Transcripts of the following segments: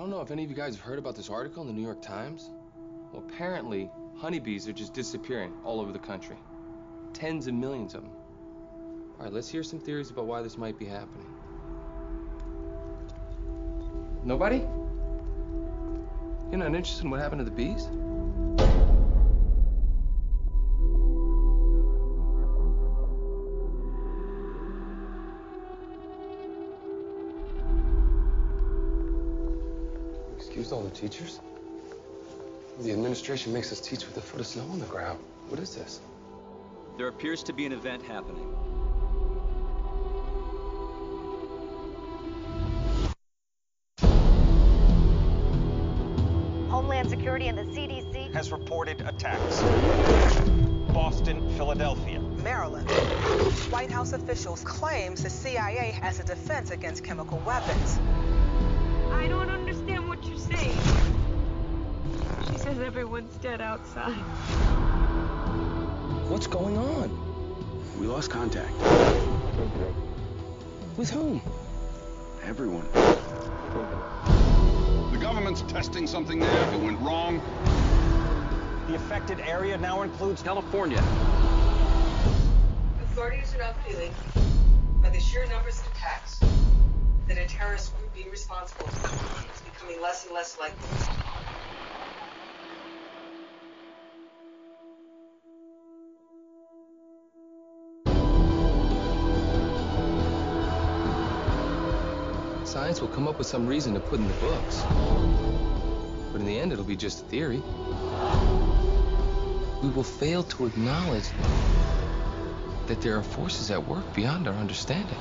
I don't know if any of you guys have heard about this article in the New York Times. Well, apparently, honeybees are just disappearing all over the country. Tens of millions of them. All right, let's hear some theories about why this might be happening. Nobody? You're not interested in what happened to the bees? Excuse all the teachers? The administration makes us teach with a foot of snow on the ground. What is this? There appears to be an event happening. Homeland Security and the CDC has reported attacks. Boston, Philadelphia. Maryland. White House officials claims the CIA has a defense against chemical weapons. I don't understand She everyone's dead outside. What's going on? We lost contact. With whom? Everyone. The government's testing something there. It went wrong. The affected area now includes California. Authorities are now feeling, by the sheer numbers of attacks, that a terrorist group being responsible is becoming less and less likely. Science will come up with some reason to put in the books. But in the end, it'll be just a theory. We will fail to acknowledge that there are forces at work beyond our understanding.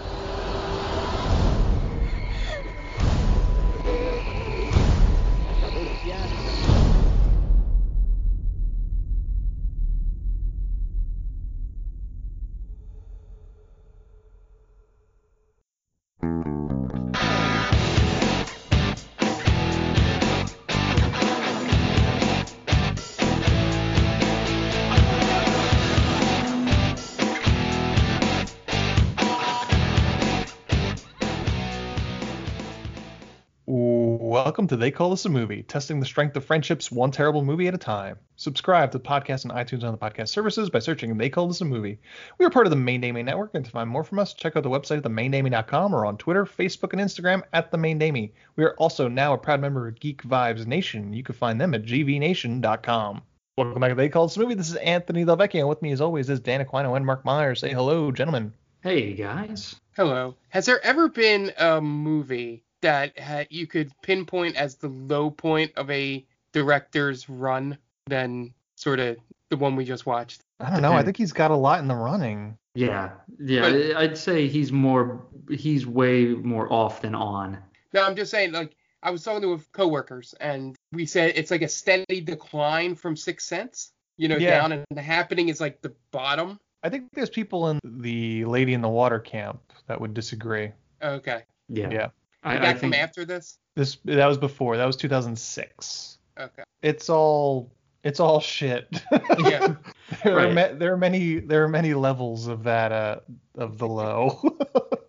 Welcome to They Call This a Movie, testing the strength of friendships one terrible movie at a time. Subscribe to the podcast on iTunes and the podcast services by searching They Call This a Movie. We are part of the Main Damie Network, and to find more from us, check out the website at themaindamie.com or on Twitter, Facebook, and Instagram at The Main Damie. We are also now a proud member of Geek Vibes Nation. You can find them at gvnation.com. Welcome back to They Call This a Movie. This is Anthony Delvecchio, and with me as always is Dan Aquino and Mark Myers. Say hello, gentlemen. Hey, guys. Hello. Has there ever been a movie that ha- you could pinpoint as the low point of a director's run than sort of the one we just watched? I don't know. I think he's got a lot in the running. Yeah, yeah. I'd say he's more, he's way more off than on. No, I'm just saying, like, I was talking to coworkers, and we said it's like a steady decline from Sixth Sense, you know, Yeah. down, and the happening is like the bottom. I think there's people in the Lady in the Water camp that would disagree. Okay. Yeah. Yeah. I, Did that I come after this? This that was before. That was 2006. Okay. It's all it's all shit. Yeah. there are ma- there are many there are many levels of that uh of the low.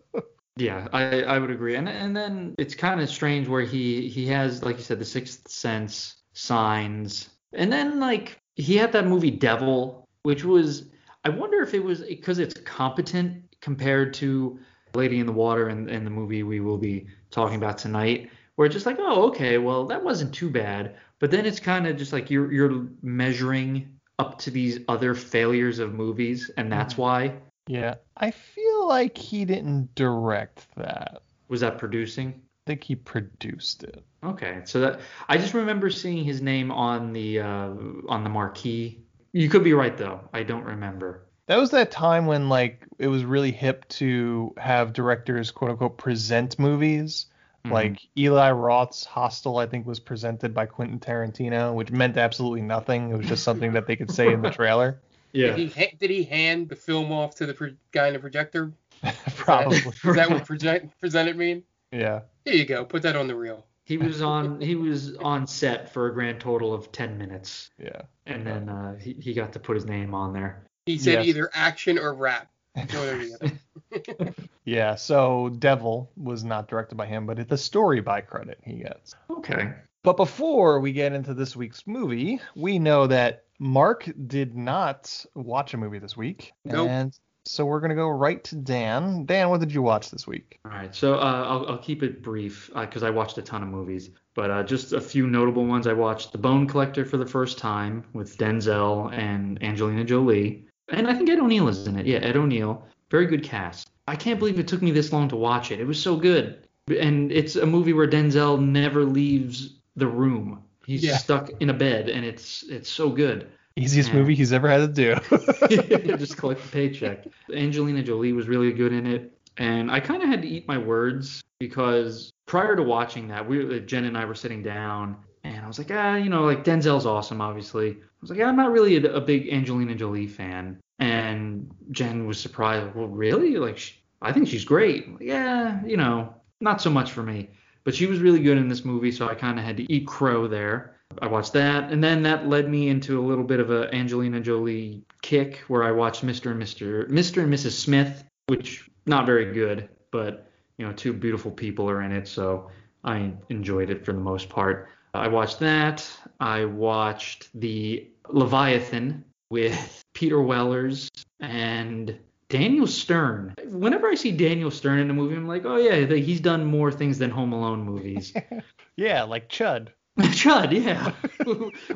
Yeah, I, I would agree. And and then it's kind of strange where he he has like you said the sixth sense signs. And then like he had that movie Devil, which was I wonder if it was because it's competent compared to Lady in the Water and, and the movie we will be talking about tonight, where it's just like, oh, okay, well that wasn't too bad. But then it's kind of just like you're you're measuring up to these other failures of movies, and that's why. yeah, I feel like he didn't direct that. Was that producing? I think he produced it. Okay, so that I just remember seeing his name on the uh, on the marquee. You could be right though. I don't remember. That was that time when like it was really hip to have directors quote unquote present movies. Mhm. Like Eli Roth's Hostel, I think, was presented by Quentin Tarantino, which meant absolutely nothing. It was just something that they could say in the trailer. Yeah. Did he did he hand the film off to the pro- guy in the projector? Probably. Is that what project presented mean? Yeah. Here you go. Put that on the reel. He was on he was on set for a grand total of ten minutes, Yeah. and then uh, he he got to put his name on there. He said Yes. either action or rap. One or the other. Yeah. So Devil was not directed by him, but it's a story by credit he gets. Okay. But before we get into this week's movie, we know that Mark did not watch a movie this week. Nope. And so we're going to go right to Dan. Dan, what did you watch this week? All right, so uh, I'll, I'll keep it brief because I watched a ton of movies, but uh, just a few notable ones. I watched The Bone Collector for the first time with Denzel and Angelina Jolie, and I think Ed O'Neill is in it. Yeah, Ed O'Neill, very good cast. I can't believe it took me this long to watch it. It was so good, and it's a movie where Denzel never leaves the room. He's Yeah. stuck in a bed, and it's it's so good. Easiest Yeah. movie he's ever had to do. just collect the paycheck. Angelina Jolie was really good in it, and I kind of had to eat my words because prior to watching that, we Jen and I were sitting down, and I was like, ah, you know, like Denzel's awesome, obviously. I was like, yeah, I'm not really a, a big Angelina Jolie fan, and Jen was surprised. Well, really? Like, sh I think she's great. Like, yeah, you know, not so much for me. But she was really good in this movie, so I kind of had to eat crow there. I watched that, and then that led me into a little bit of a Angelina Jolie kick, where I watched Mr. and Mr. Mr. and Mrs. Smith, which not very good, but you know, two beautiful people are in it, so I enjoyed it for the most part. I watched that. I watched the Leviathan with Peter Wellers and Daniel Stern. Whenever I see Daniel Stern in a movie, I'm like, oh yeah, he's done more things than Home Alone movies. yeah, like Chud. Chud, yeah.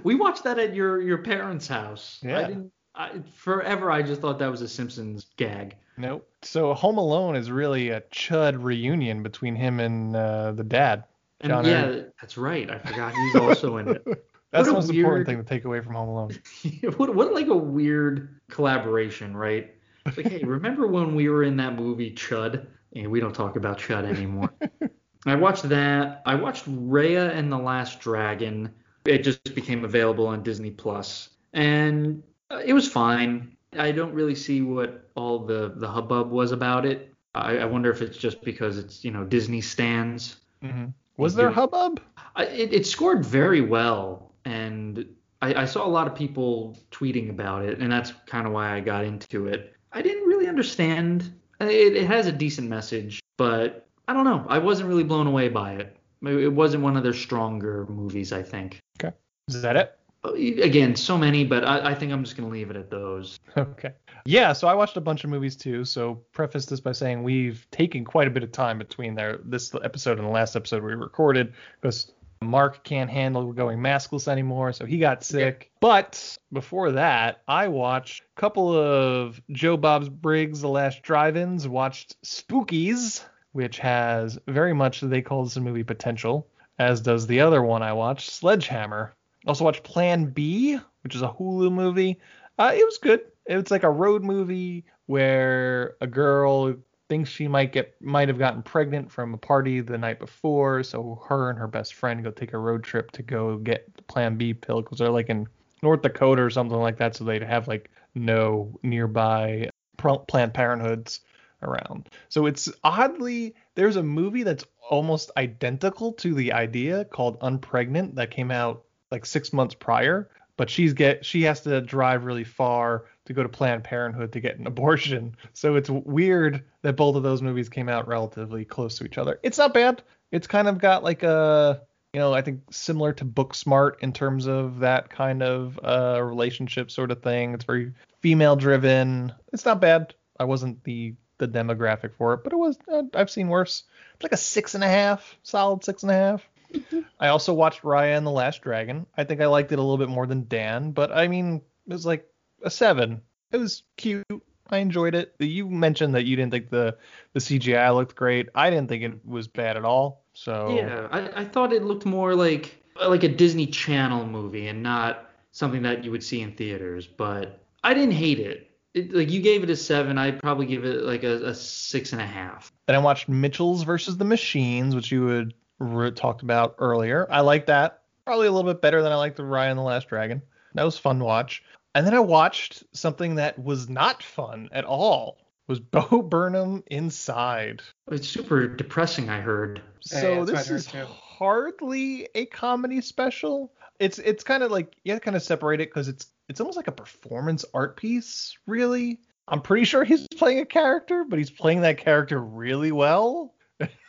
we watched that at your your parents' house. I Yeah. didn't. I, forever, I just thought that was a Simpsons gag. Nope. So Home Alone is really a Chud reunion between him and uh, the dad. And John yeah, Heard. that's right. I forgot he's also in it. That's the most weird- important thing to take away from Home Alone. what, what like a weird collaboration, right? It's like, hey, remember when we were in that movie Chud? And we don't talk about Chud anymore. I watched that. I watched Raya and the Last Dragon. It just became available on Disney Plus. And it was fine. I don't really see what all the the hubbub was about it. I, I wonder if it's just because it's you know Disney stands. hmm Was there hubbub? I, it, it scored very well, and I, I saw a lot of people tweeting about it, and that's kind of why I got into it. I didn't really understand. It, it has a decent message, but I don't know. I wasn't really blown away by it. It wasn't one of their stronger movies, I think. Okay. Is that it? Again, so many, but I, I think I'm just gonna leave it at those. Okay. Yeah, so I watched a bunch of movies too. So preface this by saying we've taken quite a bit of time between their this episode and the last episode we recorded because Mark can't handle going maskless anymore, so he got sick. But before that, I watched a couple of Joe Bob's Briggs The Last Drive-ins, watched Spookies, which has very much they call this a movie potential, as does the other one I watched, Sledgehammer. Also watched Plan B, which is a Hulu movie. Uh, it was good. It's like a road movie where a girl thinks she might get might have gotten pregnant from a party the night before, so her and her best friend go take a road trip to go get the Plan B pill because they're like in North Dakota or something like that, so they'd have like no nearby Planned Parenthoods. around. So it's oddly there's a movie that's almost identical to the idea called Unpregnant that came out like 6 months prior, but she's get she has to drive really far to go to Planned Parenthood to get an abortion. So it's weird that both of those movies came out relatively close to each other. It's not bad. It's kind of got like a you know, I think similar to Booksmart in terms of that kind of uh, relationship sort of thing. It's very female driven. It's not bad. I wasn't the the demographic for it, but it was. Uh, I've seen worse. It's like a six and a half, solid six and a half. I also watched Raya and the Last Dragon. I think I liked it a little bit more than Dan, but I mean, it was like a seven. It was cute. I enjoyed it. You mentioned that you didn't think the the CGI looked great. I didn't think it was bad at all. So yeah, I, I thought it looked more like like a Disney Channel movie and not something that you would see in theaters. But I didn't hate it. it like you gave it a seven, I'd probably give it like a, a six and a half. Then I watched Mitchell's versus the Machines, which you had re- talked about earlier. I like that. Probably a little bit better than I liked the Raya and the Last Dragon. That was fun to watch. And then I watched something that was not fun at all. Was Bo Burnham inside? It's super depressing. I heard. So Yeah, this that's what I heard is too. hardly a comedy special. It's it's kind of like you have to kind of separate it because it's it's almost like a performance art piece, really. I'm pretty sure he's playing a character, but he's playing that character really well.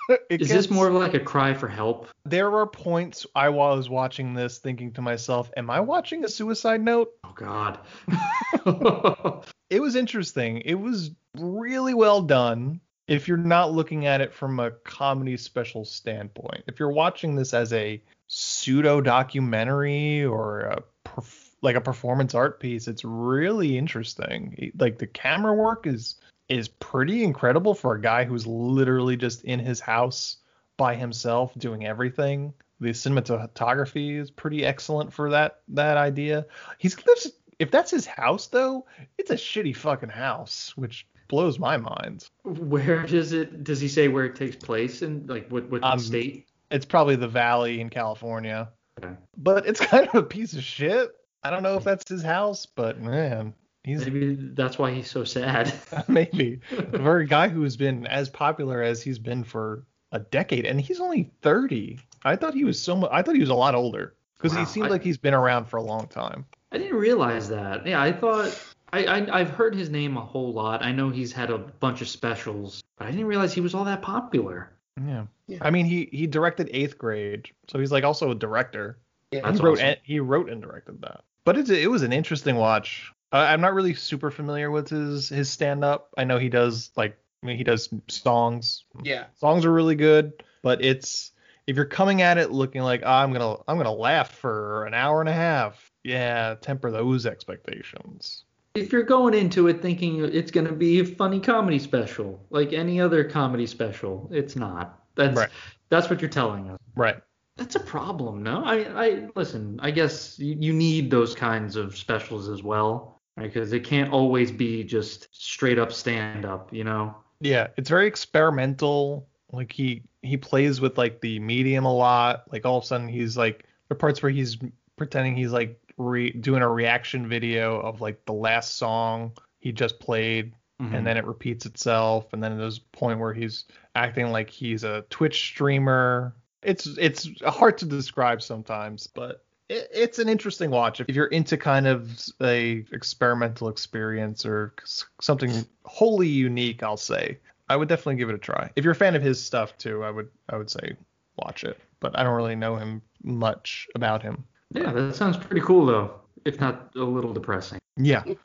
Is this more of like a cry for help? There were points I was watching this thinking to myself, "Am I watching a Suicide Note?" Oh God. it was interesting. It was really well done. If you're not looking at it from a comedy special standpoint, if you're watching this as a pseudo documentary or a perf- like a performance art piece, it's really interesting. Like the camera work is is pretty incredible for a guy who's literally just in his house by himself doing everything. The cinematography is pretty excellent for that that idea. He's lives if that's his house though, it's a shitty fucking house, which blows my mind. Where does it? Does he say where it takes place in like what what Um, state? It's probably the Valley in California, Okay. but it's kind of a piece of shit. I don't know if that's his house, but man, he's Maybe that's why he's so sad. maybe for a guy who's been as popular as he's been for a decade, and he's only 30. I thought he was so much. I thought he was a lot older because Wow, he seemed I- like he's been around for a long time. I didn't realize that. Yeah, I thought I, I I've heard his name a whole lot. I know he's had a bunch of specials, but I didn't realize he was all that popular. Yeah. yeah. I mean, he he directed Eighth Grade, so he's like also a director. Yeah. That's he wrote awesome. and, he wrote and directed that. But it's it was an interesting watch. I, I'm not really super familiar with his his stand up. I know he does like I mean he does songs. Yeah. Songs are really good, but it's if you're coming at it looking like "Ah, I'm gonna I'm gonna laugh for an hour and a half, yeah, temper those expectations. If you're going into it thinking it's going to be a funny comedy special, like any other comedy special, it's not. That's Right. that's what you're telling us. Right. That's a problem, no? I I listen. I guess you, you need those kinds of specials as well, right? Because it can't always be just straight up stand up, you know? Yeah, it's very experimental. Like he he plays with like the medium a lot. Like all of a sudden he's like there are parts where he's pretending he's like re- doing a reaction video of like the last song he just played Mhm. and then it repeats itself and then there's a point where he's acting like he's a Twitch streamer. It's it's hard to describe sometimes, but it, it's an interesting watch if you're into kind of a experimental experience or something wholly unique. I'll say I would definitely give it a try. If you're a fan of his stuff too, I would I would say watch it. But I don't really know him much about him. Yeah, that sounds pretty cool though, if not a little depressing. Yeah,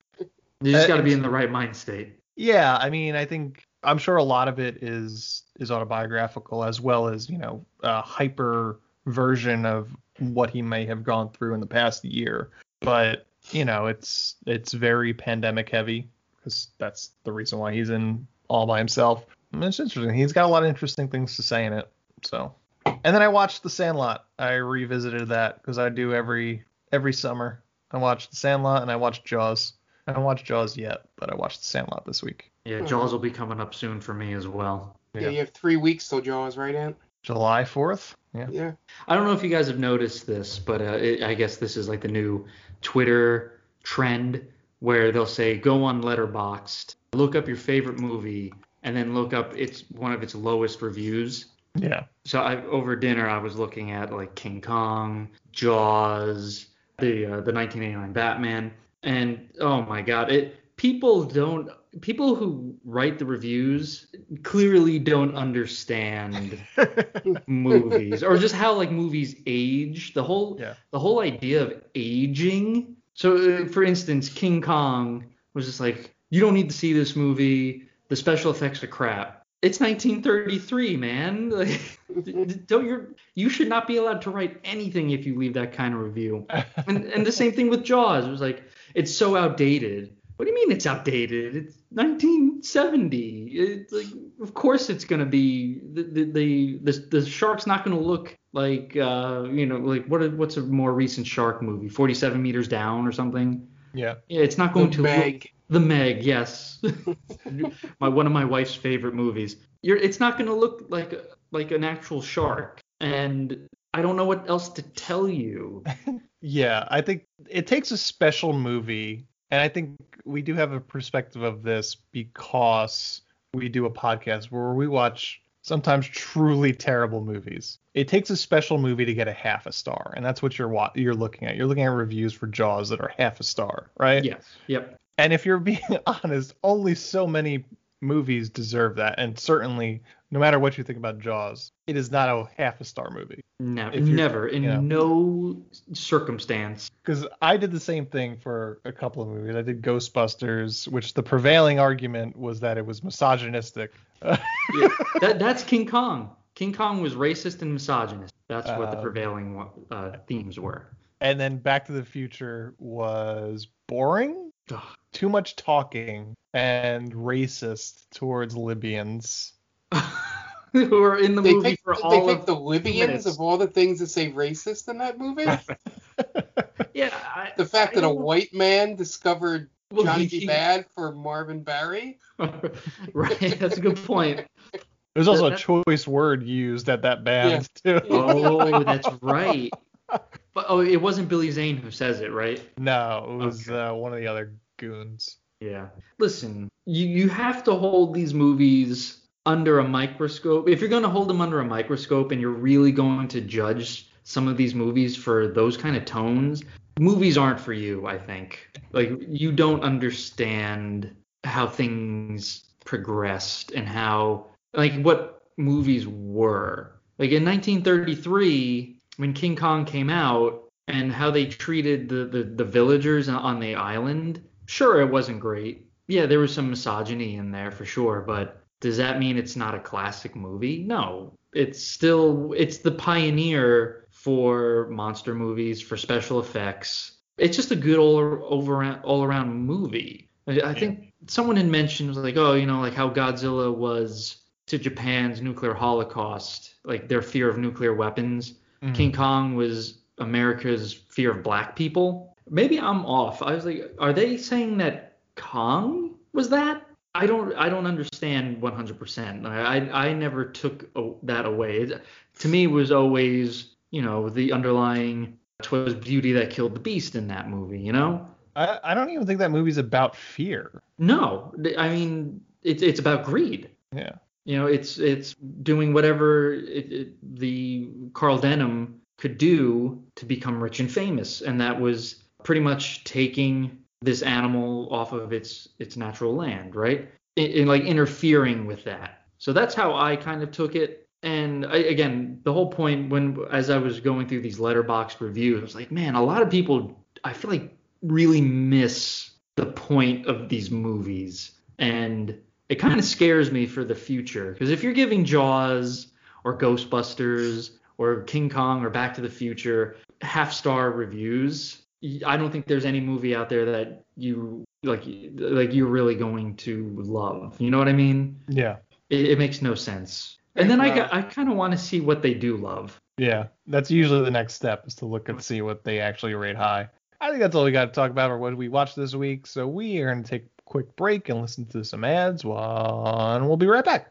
You just Uh, got to be in the right mind state. Yeah, I mean, I think I'm sure a lot of it is is autobiographical as well as you know a hyper version of what he may have gone through in the past year. But you know, it's it's very pandemic heavy because that's the reason why he's in all by himself. And it's interesting. He's got a lot of interesting things to say in it. So, and then I watched The Sandlot. I revisited that because I do every every summer. I watched The Sandlot and I watched Jaws. I haven't watched Jaws yet, but I watched The Sandlot this week. Yeah, Jaws will be coming up soon for me as well. Yeah, you have three weeks till Jaws, right, Ant? July 4th. Yeah. Yeah. I don't know if you guys have noticed this, but uh, it, I guess this is like the new Twitter trend where they'll say go on Letterboxd, look up your favorite movie, and then look up its one of its lowest reviews. Yeah. So I, over dinner, I was looking at like King Kong, Jaws, the uh, the 1989 Batman, and oh my God, it people don't people who write the reviews clearly don't understand movies or just how like movies age. The whole Yeah. the whole idea of aging. So uh, for instance, King Kong was just like, you don't need to see this movie. The special effects are crap. It's 1933, man. Like, d- d- don't you you should not be allowed to write anything if you leave that kind of review. And and the same thing with Jaws. It was like it's so outdated. What do you mean it's outdated? It's 1970. It's like of course it's gonna be the the the, the, the shark's not gonna look like uh you know like what what's a more recent shark movie? 47 meters down or something. Yeah. Yeah, it's not going The to Meg. look the Meg, yes. my one of my wife's favorite movies. You're it's not going to look like like an actual shark and I don't know what else to tell you. Yeah, I think it takes a special movie, and I think we do have a perspective of this because we do a podcast where we watch sometimes truly terrible movies. It takes a special movie to get a half a star, and that's what you're wa- you're looking at. You're looking at reviews for Jaws that are half a star, right? Yes. Yep. And if you're being honest, only so many movies deserve that, and certainly, no matter what you think about Jaws, it is not a half a star movie. Never, If never, in you know. no circumstance. because I did the same thing for a couple of movies. I did Ghostbusters, which the prevailing argument was that it was misogynistic. Yeah, that that's King Kong. King Kong was racist and misogynist. That's what the Um, prevailing uh, themes were. and then Back to the Future was boring, too much talking, and racist towards Libyans. Who are in the They movie picked, for they all picked of the Libyans of all the things that say racist in that movie. Yeah, I, the fact I that a don't- white man discovered Well, Johnny he- Bad for Marvin Berry. right, that's a good point. There's also That- a choice word used at that band too. Oh, that's right. But oh, it wasn't Billy Zane who says it, right? No, it was uh, one of the other goons. Yeah. Listen, you you have to hold these movies under a microscope. If you're going to hold them under a microscope and you're really going to judge some of these movies for those kind of tones, movies aren't for you, I think. Like you don't understand how things progressed and how like what movies were. Like in 1933 when King Kong came out and how they treated the, the, the villagers on the island, sure, it wasn't great. Yeah, there was some misogyny in there for sure, but does that mean it's not a classic movie? No. It's still it's the pioneer for monster movies, for special effects. It's just a good all over all around movie. I, I think someone had mentioned was like, oh, you know, like how Godzilla was to Japan's nuclear holocaust, like their fear of nuclear weapons. Mhm. King Kong was America's fear of black people. Maybe I'm off. I was like, are they saying that Kong was that? I don't I don't understand 100%. I I, I never took that away. It, to me, it was always you know the underlying. Twas beauty that killed the beast in that movie. You know. I, I don't even think that movie's about fear. No, I mean it's it's about greed. Yeah. You know, it's it's doing whatever it, it, the Carl Denham could do to become rich and famous, and that was pretty much taking this animal off of its its natural land, right? And, and like interfering with that. So that's how I kind of took it. And I, again, the whole point when as I was going through these Letterboxd reviews, I was like, man, a lot of people I feel like really miss the point of these movies, and it kind of scares me for the future. Because if you're giving Jaws or Ghostbusters or King Kong or Back to the Future half star reviews, I don't think there's any movie out there that you like like you're really going to love. You know what I mean? Yeah. It, it makes no sense. And then I got, I kind of want to see what they do love. Yeah, that's usually the next step is to look and see what they actually rate high. I think that's all we got to talk about or what we watched this week. So we are going to take a quick break and listen to some ads. One, we'll be right back.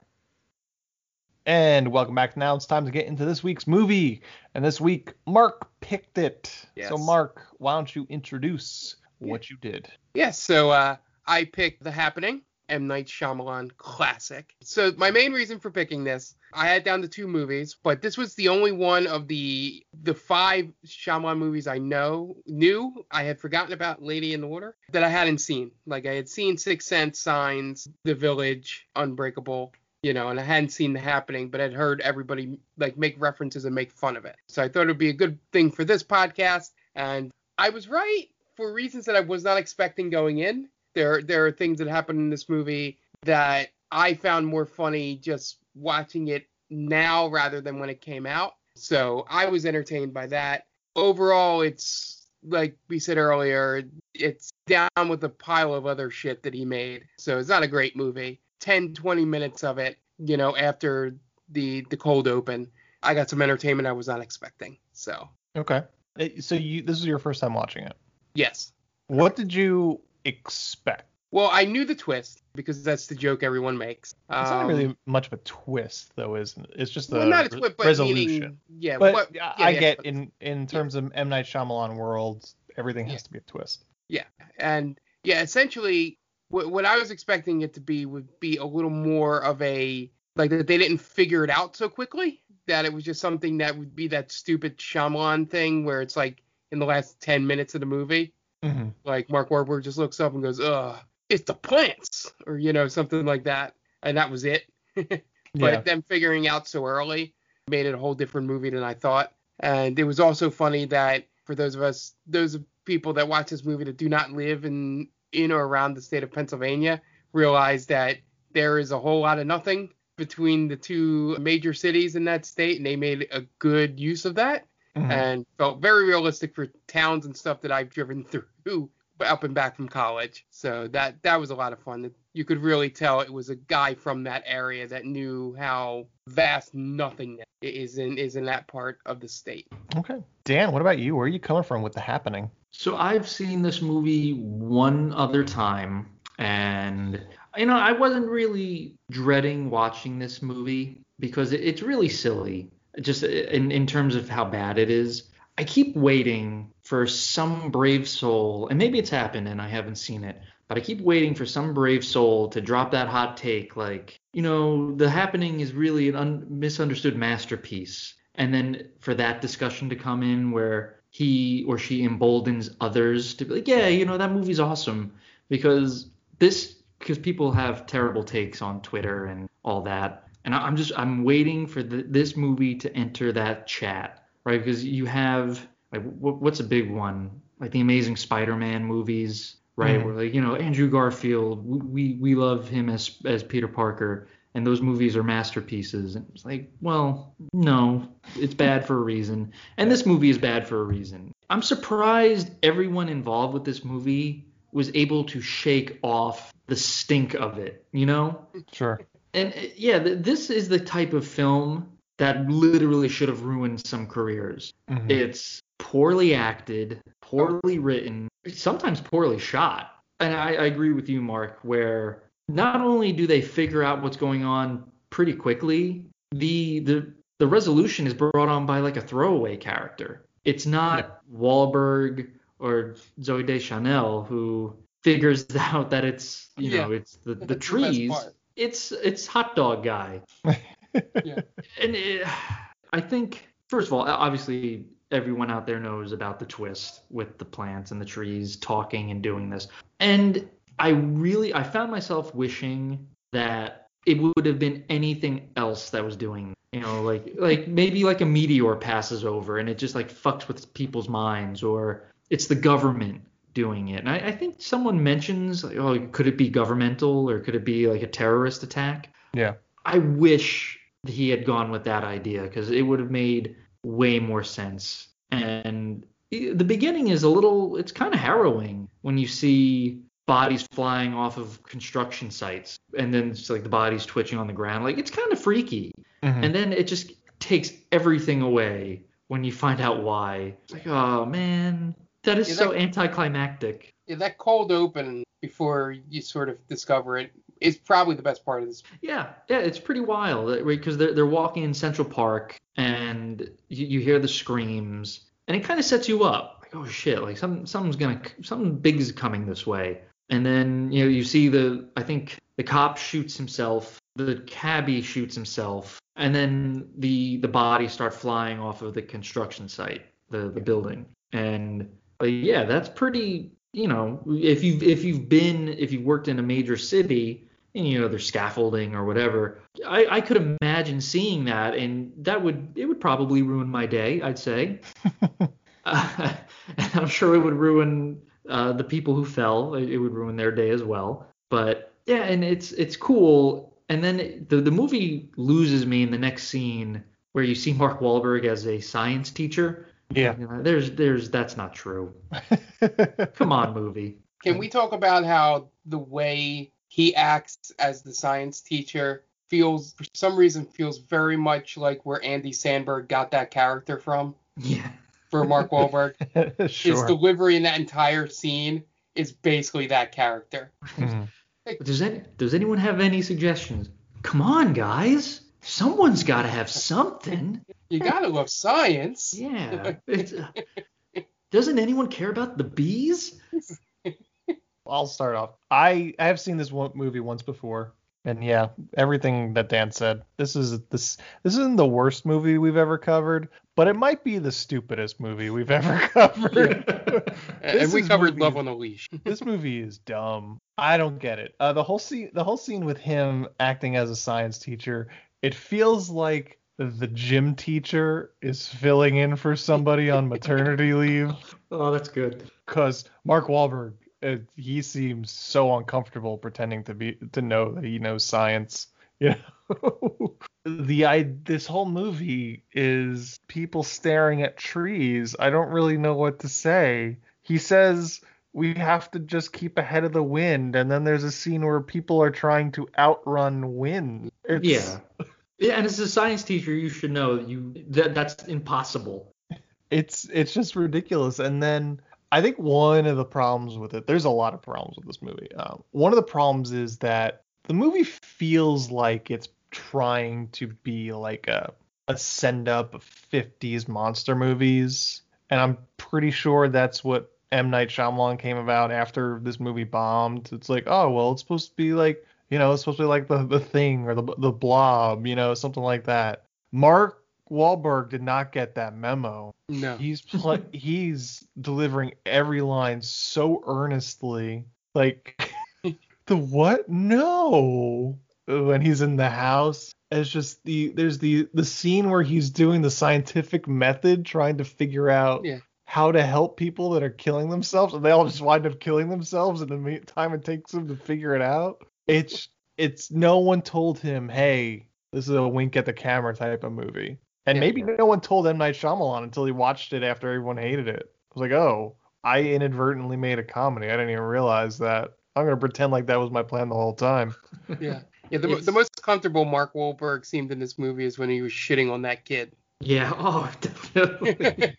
And welcome back. Now it's time to get into this week's movie. And this week, Mark picked it. So Mark, why don't you introduce what you did? Yes, so uh, I picked The Happening, M. Night Shyamalan classic. So my main reason for picking this, I had down to two movies, but this was the only one of the the five Shyamalan movies I know knew I had forgotten about Lady in the Water that I hadn't seen. Like I had seen Six Sense, Signs, The Village, Unbreakable, you know, and I hadn't seen the happening, but I'd heard everybody like make references and make fun of it. So I thought it'd be a good thing for this podcast, and I was right for reasons that I was not expecting going in. There there are things that happen in this movie that I found more funny just watching it now rather than when it came out. So I was entertained by that. Overall, it's like we said earlier, it's down with a pile of other shit that he made. So it's not a great movie. 10, 20 minutes of it, you know, after the the cold open, I got some entertainment I was not expecting. So Okay. Eh, So you this is your first time watching it. yes. What did you expect? Well, I knew the twist because that's the joke everyone makes. It's not Um, really much of a twist though, isn't it? It's just the well, not a twist, but resolution. meaning, yeah, but what, I- yeah, I yeah, get but- in in terms of M Night Shyamalan world, everything has to be a twist. Yeah, and yeah, essentially, what, what I was expecting it to be would be a little more of a like that they didn't figure it out so quickly. That it was just something that would be that stupid Shyamalan thing where it's like in the last ten minutes of the movie, Mm-hmm. like Mark Wahlberg just looks up and goes, "Ugh, it's the plants," or you know something like that, and that was it. but Yeah. them figuring out so early made it a whole different movie than I thought. And it was also funny that for those of us, those people that watch this movie that do not live in in or around the state of Pennsylvania, realize that there is a whole lot of nothing between the two major cities in that state, and they made a good use of that Mhm. and felt very realistic for towns and stuff that I've driven through up and back from college. So that that was a lot of fun. You could really tell it was a guy from that area that knew how vast nothingness is in is in that part of the state. Okay. Dan, what about you? Where are you coming from with the happening? So I've seen this movie one other time, and you know I wasn't really dreading watching this movie because it, it's really silly, just in in terms of how bad it is. I keep waiting for some brave soul, and maybe it's happened and I haven't seen it, but I keep waiting for some brave soul to drop that hot take, like you know the happening is really an un- misunderstood masterpiece, and then for that discussion to come in where he or she emboldens others to be like, yeah, you know, that movie's awesome because this because people have terrible takes on Twitter and all that, and I'm just I'm waiting for the, this movie to enter that chat, right? Because you have like wh- what's a big one like the Amazing Spider-Man movies, right? Mhm. Where like you know Andrew Garfield, we we, we love him as as Peter Parker. And those movies are masterpieces. And it's like, well, no, it's bad for a reason. And this movie is bad for a reason. I'm surprised everyone involved with this movie was able to shake off the stink of it, you know? Sure. And uh, yeah, this is the type of film that literally should have ruined some careers. Mhm. It's poorly acted, poorly written, sometimes poorly shot. And I, I agree with you, Mark, where not only do they figure out what's going on pretty quickly, the the the resolution is brought on by like a throwaway character. It's not Wahlberg or Zooey Deschanel who figures out that it's you know it's the the That's trees. part. It's it's hot dog guy. Yeah. And it, I think first of all, obviously everyone out there knows about the twist with the plants and the trees talking and doing this. And I really I found myself wishing that it would have been anything else that was doing you know like like maybe like a meteor passes over and it just like fucks with people's minds or it's the government doing it. And i, I think someone mentions like, oh could it be governmental or could it be like a terrorist attack? Yeah. i wish he had gone with that idea because it would have made way more sense. And the beginning is a little it's kind of harrowing when you see bodies flying off of construction sites and then it's like the bodies twitching on the ground like it's kind of freaky Mhm. and then it just takes everything away when you find out why it's like oh man that is Yeah, so that- anticlimactic Yeah, that cold open before you sort of discover it is probably the best part of this. Yeah, yeah, it's pretty wild? Because they're they're walking in Central Park and you, you hear the screams and it kind of sets you up like oh shit like some something's gonna something big is coming this way and then you know you see the I think the cop shoots himself, the cabbie shoots himself, and then the the bodies start flying off of the construction site, the the building. And yeah, that's pretty. You know, if you've if you've been if you've worked in a major city and you know there's scaffolding or whatever, I, I could imagine seeing that, and that would it would probably ruin my day. I'd say. uh, I'm sure it would ruin uh, the people who fell. It, it would ruin their day as well. But yeah, and it's it's cool. And then the the movie loses me in the next scene where you see Mark Wahlberg as a science teacher. Yeah. You know, there's there's that's not true. Come on, movie. Can we talk about how the way he acts as the science teacher feels for some reason feels very much like where Andy Samberg got that character from? Yeah. For Mark Wahlberg. sure. His delivery in that entire scene is basically that character. Mm-hmm. Does any, does anyone have any suggestions? Come on, guys. Someone's got to have something. You gotta love science. Yeah. It's, uh, doesn't anyone care about the bees? I'll start off. I I have seen this one movie once before, and yeah, everything that Dan said. This is this this isn't the worst movie we've ever covered, but it might be the stupidest movie we've ever covered. and we covered movie- Love on a Leash. this movie is dumb. I don't get it. Uh, the whole scene, the whole scene with him acting as a science teacher, it feels like the gym teacher is filling in for somebody on maternity leave. Oh, that's good. Because Mark Wahlberg, uh, he seems so uncomfortable pretending to be to know that he knows science. You know, the I this whole movie is people staring at trees. I don't really know what to say. He says we have to just keep ahead of the wind, and then there's a scene where people are trying to outrun wind. It's, Yeah. Yeah, and as a science teacher, you should know that you that that's impossible. it's it's just ridiculous. And then I think one of the problems with it, there's a lot of problems with this movie. Um, one of the problems is that the movie feels like it's trying to be like a a send up of 50s monster movies, and I'm pretty sure that's what M Night Shyamalan came about after this movie bombed. It's like, oh well, it's supposed to be like you know, it's supposed to be like the the thing or the the blob, you know, something like that. Mark Wahlberg did not get that memo. No. He's pl- he's delivering every line so earnestly, like the what? No. When he's in the house, it's just the there's the the scene where he's doing the scientific method, trying to figure out Yeah. how to help people that are killing themselves, and they all just wind up killing themselves in the me- time it takes them to figure it out. It's it's no one told him, hey, this is a wink at the camera type of movie. And Yeah. maybe no one told M Night Shyamalan until he watched it after everyone hated it. I was like, oh, I inadvertently made a comedy. I didn't even realize that. I'm gonna pretend like that was my plan the whole time. Yeah. Yeah, the, the most comfortable Mark Wahlberg seemed in this movie is when he was shitting on that kid. Yeah. Oh, definitely.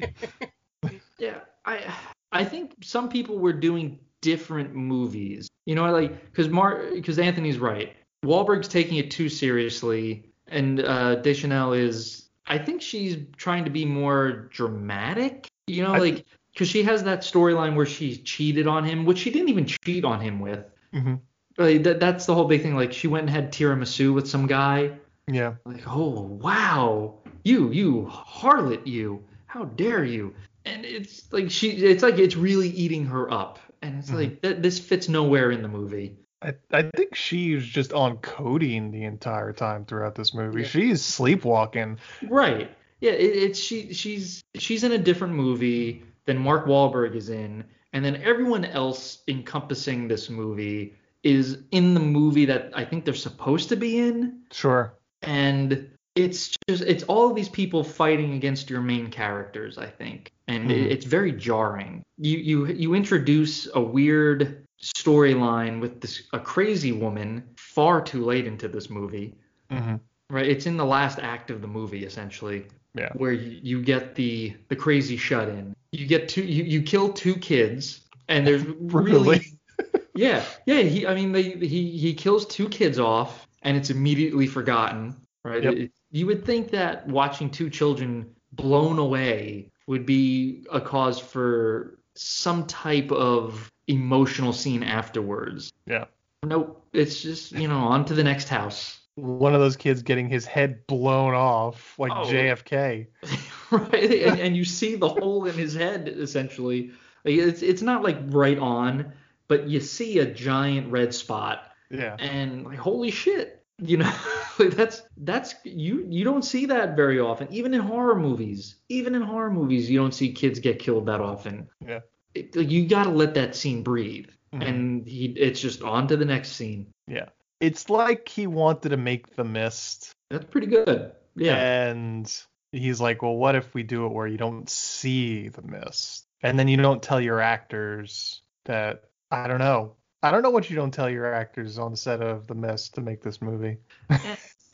yeah. I I think some people were doing different movies. You know, like because Mar because Anthony's right. Wahlberg's taking it too seriously, and uh, Deschanel is. I think she's trying to be more dramatic. You know, I- like because she has that storyline where she cheated on him, which she didn't even cheat on him with. hmm Like that, that's the whole big thing. Like she went and had tiramisu with some guy. Yeah. Like, oh wow, you, you harlot, you, how dare you? And it's like she, it's like it's really eating her up, and it's like th- this fits nowhere in the movie. I, I think she's just on codeine the entire time throughout this movie. Yeah. She's sleepwalking. Right? Yeah, it, it's she, she's she's in a different movie than Mark Wahlberg is in, and then everyone else encompassing this movie is in the movie that I think they're supposed to be in. Sure. and it's just it's all of these people fighting against your main characters i think and Mhm. it's very jarring you you you introduce a weird storyline with this a crazy woman far too late into this movie hmm right it's in the last act of the movie essentially Yeah. where you, you get the the crazy shut in you get two you, you kill two kids and there's really yeah, yeah. He, I mean, they, he he kills two kids off, and it's immediately forgotten, right? Yep. It- you would think that watching two children blown away would be a cause for some type of emotional scene afterwards. Yeah. Nope. It's just you know on to the next house. One of those kids getting his head blown off like Oh. JFK. right? And, and you see the hole in his head essentially. It's it's not like right on, but you see a giant red spot, Yeah. and like holy shit, you know, like that's that's you you don't see that very often. Even in horror movies, even in horror movies, you don't see kids get killed that often. Yeah. It, you got to let that scene breathe, Mhm. and he it's just on to the next scene. Yeah. It's like he wanted to make the mist. That's pretty good. Yeah. And he's like, well, what if we do it where you don't see the mist? And then you don't tell your actors that, I don't know. I don't know what you don't tell your actors on the set of The Mist to make this movie.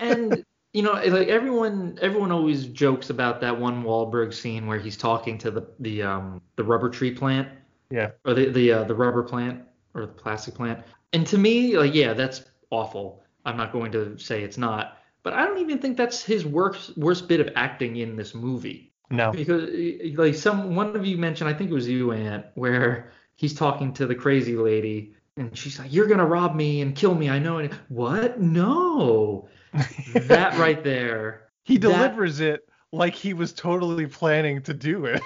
and you know, like everyone, everyone always jokes about that one Wahlberg scene where he's talking to the the um the rubber tree plant Yeah. or the the uh, the rubber plant or the plastic plant. And to me, like, yeah, that's awful. I'm not going to say it's not, but I don't even think that's his worst worst bit of acting in this movie. No. Because eh, eh, like some one of you mentioned, I think it was you, Ant, where he's talking to the crazy lady and she's like, "You're gonna rob me and kill me, I know." And what? No, that right there. He that- delivers it like he was totally planning to do it.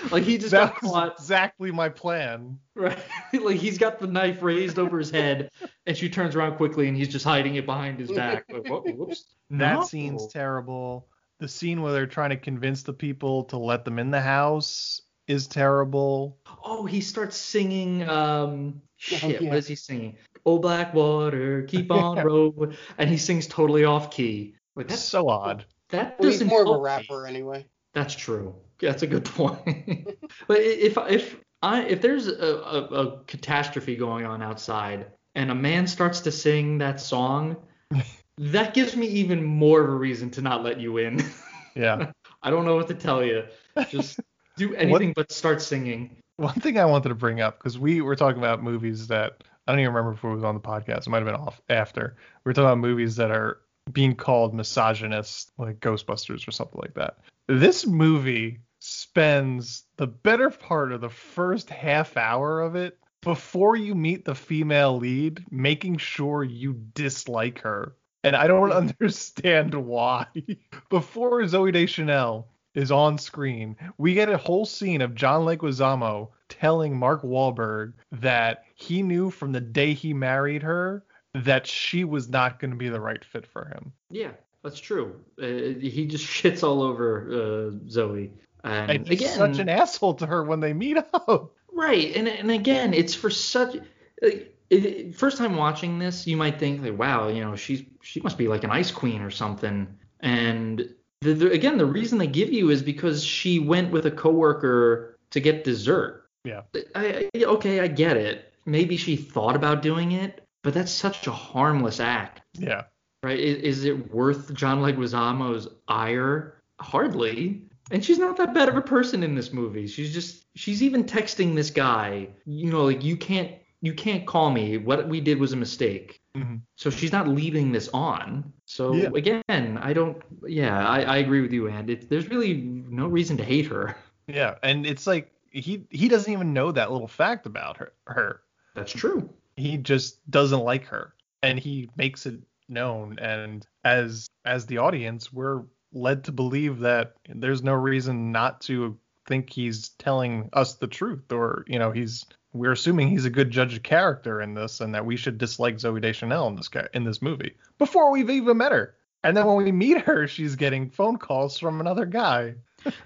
like he just that got was exactly my plan. Right. like he's got the knife raised over his head, and she turns around quickly, and he's just hiding it behind his back. Like, whoa- whoops. That No. scene's terrible. The scene where they're trying to convince the people to let them in the house is terrible. Oh, he starts singing. Um, shit, yeah. what is he singing? Oh, black water, keep on rolling, and he sings totally off key. Like that's so odd. That Well, he's doesn't more of a help me. rapper anyway. That's true. That's a good point. but if if I if there's a, a, a catastrophe going on outside and a man starts to sing that song, that gives me even more of a reason to not let you in. Yeah. I don't know what to tell you. Just do anything but start singing. One thing I wanted to bring up because we were talking about movies that I don't even remember if it was on the podcast. It might have been off after. We were talking about movies that are being called misogynist, like Ghostbusters or something like that. This movie spends the better part of the first half hour of it before you meet the female lead, making sure you dislike her. And I don't understand why. Before Zooey Deschanel is on screen, we get a whole scene of John Leguizamo telling Mark Wahlberg that he knew from the day he married her that she was not going to be the right fit for him. Yeah, that's true. Uh, he just shits all over uh, Zooey. And, And he's again, such an asshole to her when they meet up. Right, and and again, it's for such. Like, it- first time watching this, you might think like, wow, you know, she's she must be like an ice queen or something. And the, the, again, the reason they give you is because she went with a coworker to get dessert. Yeah. I, I okay, I get it. Maybe she thought about doing it, but that's such a harmless act, Yeah. right? Is, is it worth John Leguizamo's ire? Hardly. And she's not that bad of a person in this movie. She's just she's even texting this guy, you know, like you can't you can't call me. What we did was a mistake. Mhm. So she's not leaving this on. So Yeah. again, I don't. Yeah, I, I agree with you, and it, there's really no reason to hate her. Yeah, and it's like he he doesn't even know that little fact about her. Her. That's true. He just doesn't like her, and he makes it known. And as as the audience, we're led to believe that there's no reason not to think he's telling us the truth, or you know, he's we're assuming he's a good judge of character in this, and that we should dislike Zooey Deschanel in this in this movie before we've even met her. And then when we meet her, she's getting phone calls from another guy.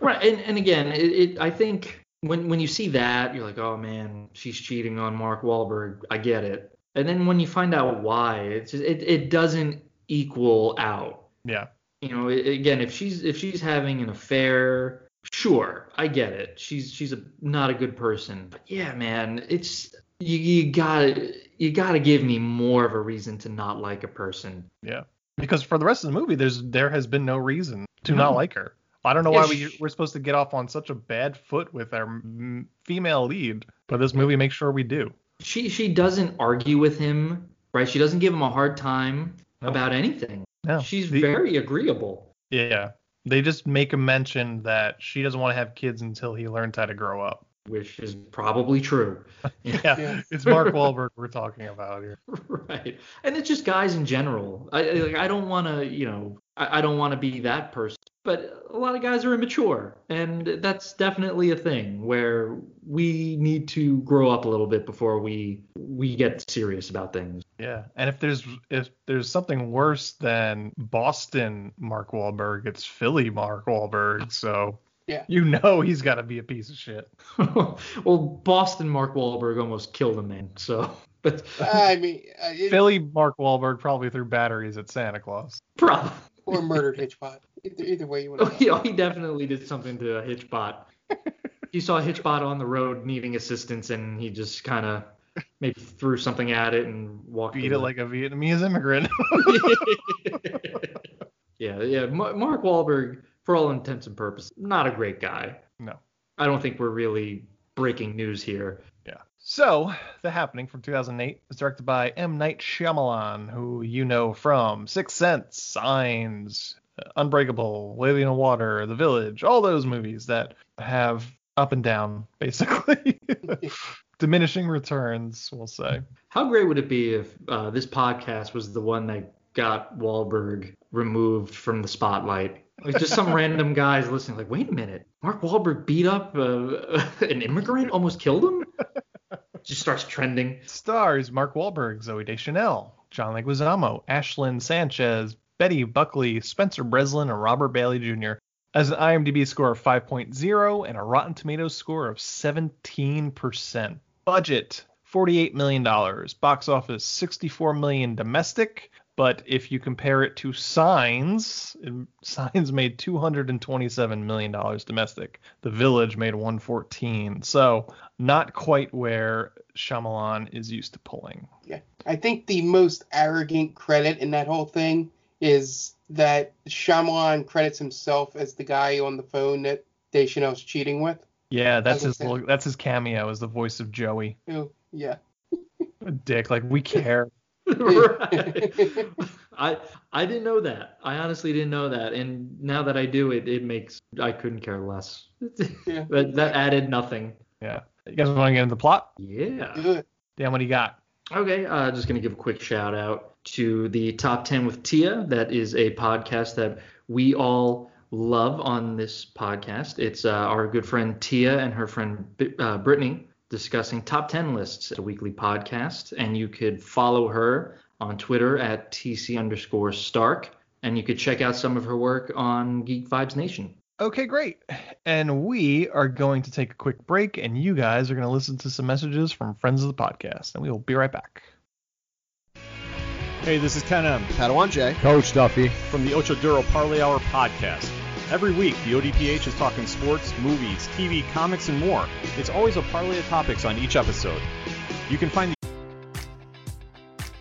Right, and, and again, it, it I think when when you see that, you're like, oh man, she's cheating on Mark Wahlberg. I get it. And then when you find out why, it's just, it it doesn't equal out. Yeah. You know, again, if she's if she's having an affair, sure, I get it. She's she's a not a good person. But yeah, man, it's you, you gotta you gotta give me more of a reason to not like a person. Yeah. Because for the rest of the movie, there's there has been no reason to No. not like her. I don't know why we, we're supposed to get off on such a bad foot with our m- female lead, but this movie makes sure we do. She she doesn't argue with him, right? She doesn't give him a hard time No. about anything. No. She's The- very agreeable. Yeah. They just make a mention that she doesn't want to have kids until he learns how to grow up. which is probably true. yeah, yeah, it's Mark Wahlberg we're talking about here. right, and it's just guys in general. I like, I don't want to, you know, I, I don't want to be that person. But a lot of guys are immature, and that's definitely a thing where we need to grow up a little bit before we we get serious about things. Yeah, and if there's if there's something worse than Boston Mark Wahlberg, it's Philly Mark Wahlberg. So yeah. You know he's got to be a piece of shit. well, Boston Mark Wahlberg almost killed a man, so. But I mean, uh, it, Philly Mark Wahlberg probably threw batteries at Santa Claus. Probably. Or murdered Hitchbot. Either, either way you want to. Oh, yeah, he definitely did something to a Hitchbot. he saw Hitchbot on the road needing assistance, and he just kind of maybe threw something at it and walked. Beat away. it like a Vietnamese immigrant. yeah, yeah. Mark Wahlberg for all intents and purposes, not a great guy. No. I don't think we're really breaking news here. Yeah. So, The Happening from 2008 was directed by M. Night Shyamalan, who you know from Sixth Sense, Signs, Unbreakable, Lady in the Water, The Village, all those movies that have up and down, basically. Diminishing returns, we'll say. How great would it be if uh, this podcast was the one that got Wahlberg removed from the spotlight like just some random guys listening, like, wait a minute, Mark Wahlberg beat up uh, an immigrant, almost killed him. Just starts trending. Stars Mark Wahlberg, Zooey Deschanel, John Leguizamo, Ashlyn Sanchez, Betty Buckley, Spencer Breslin, and Robert Bailey Jr. As an IMDb score of 5.0 and a Rotten Tomatoes score of 17%. Budget $48 million. Box office 64 million domestic, but if you compare it to Signs, Signs made 227 million dollars domestic. The Village made 114. So not quite where Shyamalan is used to pulling. Yeah, I think the most arrogant credit in that whole thing is that Shyamalan credits himself as the guy on the phone that Deschanel's cheating with. Yeah, that's his little, that's his cameo as the voice of Joey. Oh, yeah. Dick, like we care. right. I I didn't know that. I honestly didn't know that, and now that I do, it it makes I couldn't care less. Yeah. that that added nothing. Yeah. You guys want to get into the plot? Yeah. Good. Dan, what do you got? Okay, uh, just gonna give a quick shout out to the Top 10 with Tia. That is a podcast that we all love on this podcast. It's uh, our good friend Tia and her friend uh, Brittany discussing top 10 lists, at a weekly podcast. And you could follow her on Twitter at TC underscore Stark. And you could check out some of her work on Geek Vibes Nation. Okay, great. And we are going to take a quick break, and you guys are going to listen to some messages from friends of the podcast. And we will be right back. Hey, this is Ken M. Padawan J. Coach Duffy. From the Ocho Duro Parlay Hour podcast. Every week, the ODPH is talking sports, movies, TV, comics, and more. It's always a parlay of topics on each episode. You can find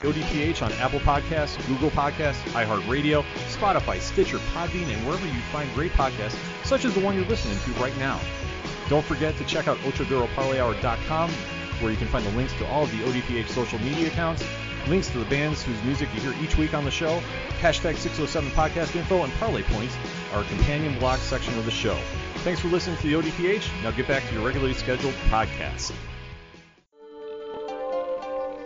ODPH on Apple Podcasts, Google Podcasts, iHeartRadio, Spotify, Stitcher, Podbean, and wherever you find great podcasts, such as the one you're listening to right now. Don't forget to check out OchoDuroParlayHour.com where you can find the links to all of the ODPH social media accounts, links to the bands whose music you hear each week on the show, hashtag 607 podcast info, and parlay points, our companion blog section of the show. Thanks for listening to the ODPH. Now get back to your regularly scheduled podcast.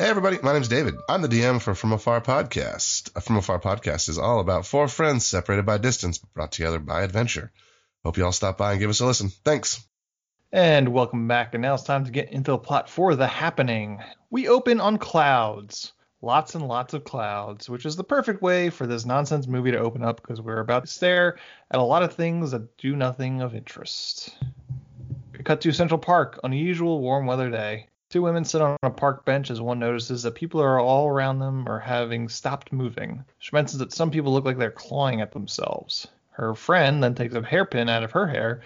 Hey everybody, my name's David. I'm the DM for From Afar Podcast. A From Afar Podcast is all about four friends separated by distance, but brought together by adventure. Hope you all stop by and give us a listen. Thanks. And welcome back. And now it's time to get into the plot for The Happening. We open on clouds. Lots and lots of clouds, which is the perfect way for this nonsense movie to open up because we're about to stare at a lot of things that do nothing of interest. We cut to Central Park on usual warm weather day. Two women sit on a park bench as one notices that people are all around them are having stopped moving. She mentions that some people look like they're clawing at themselves. Her friend then takes a hairpin out of her hair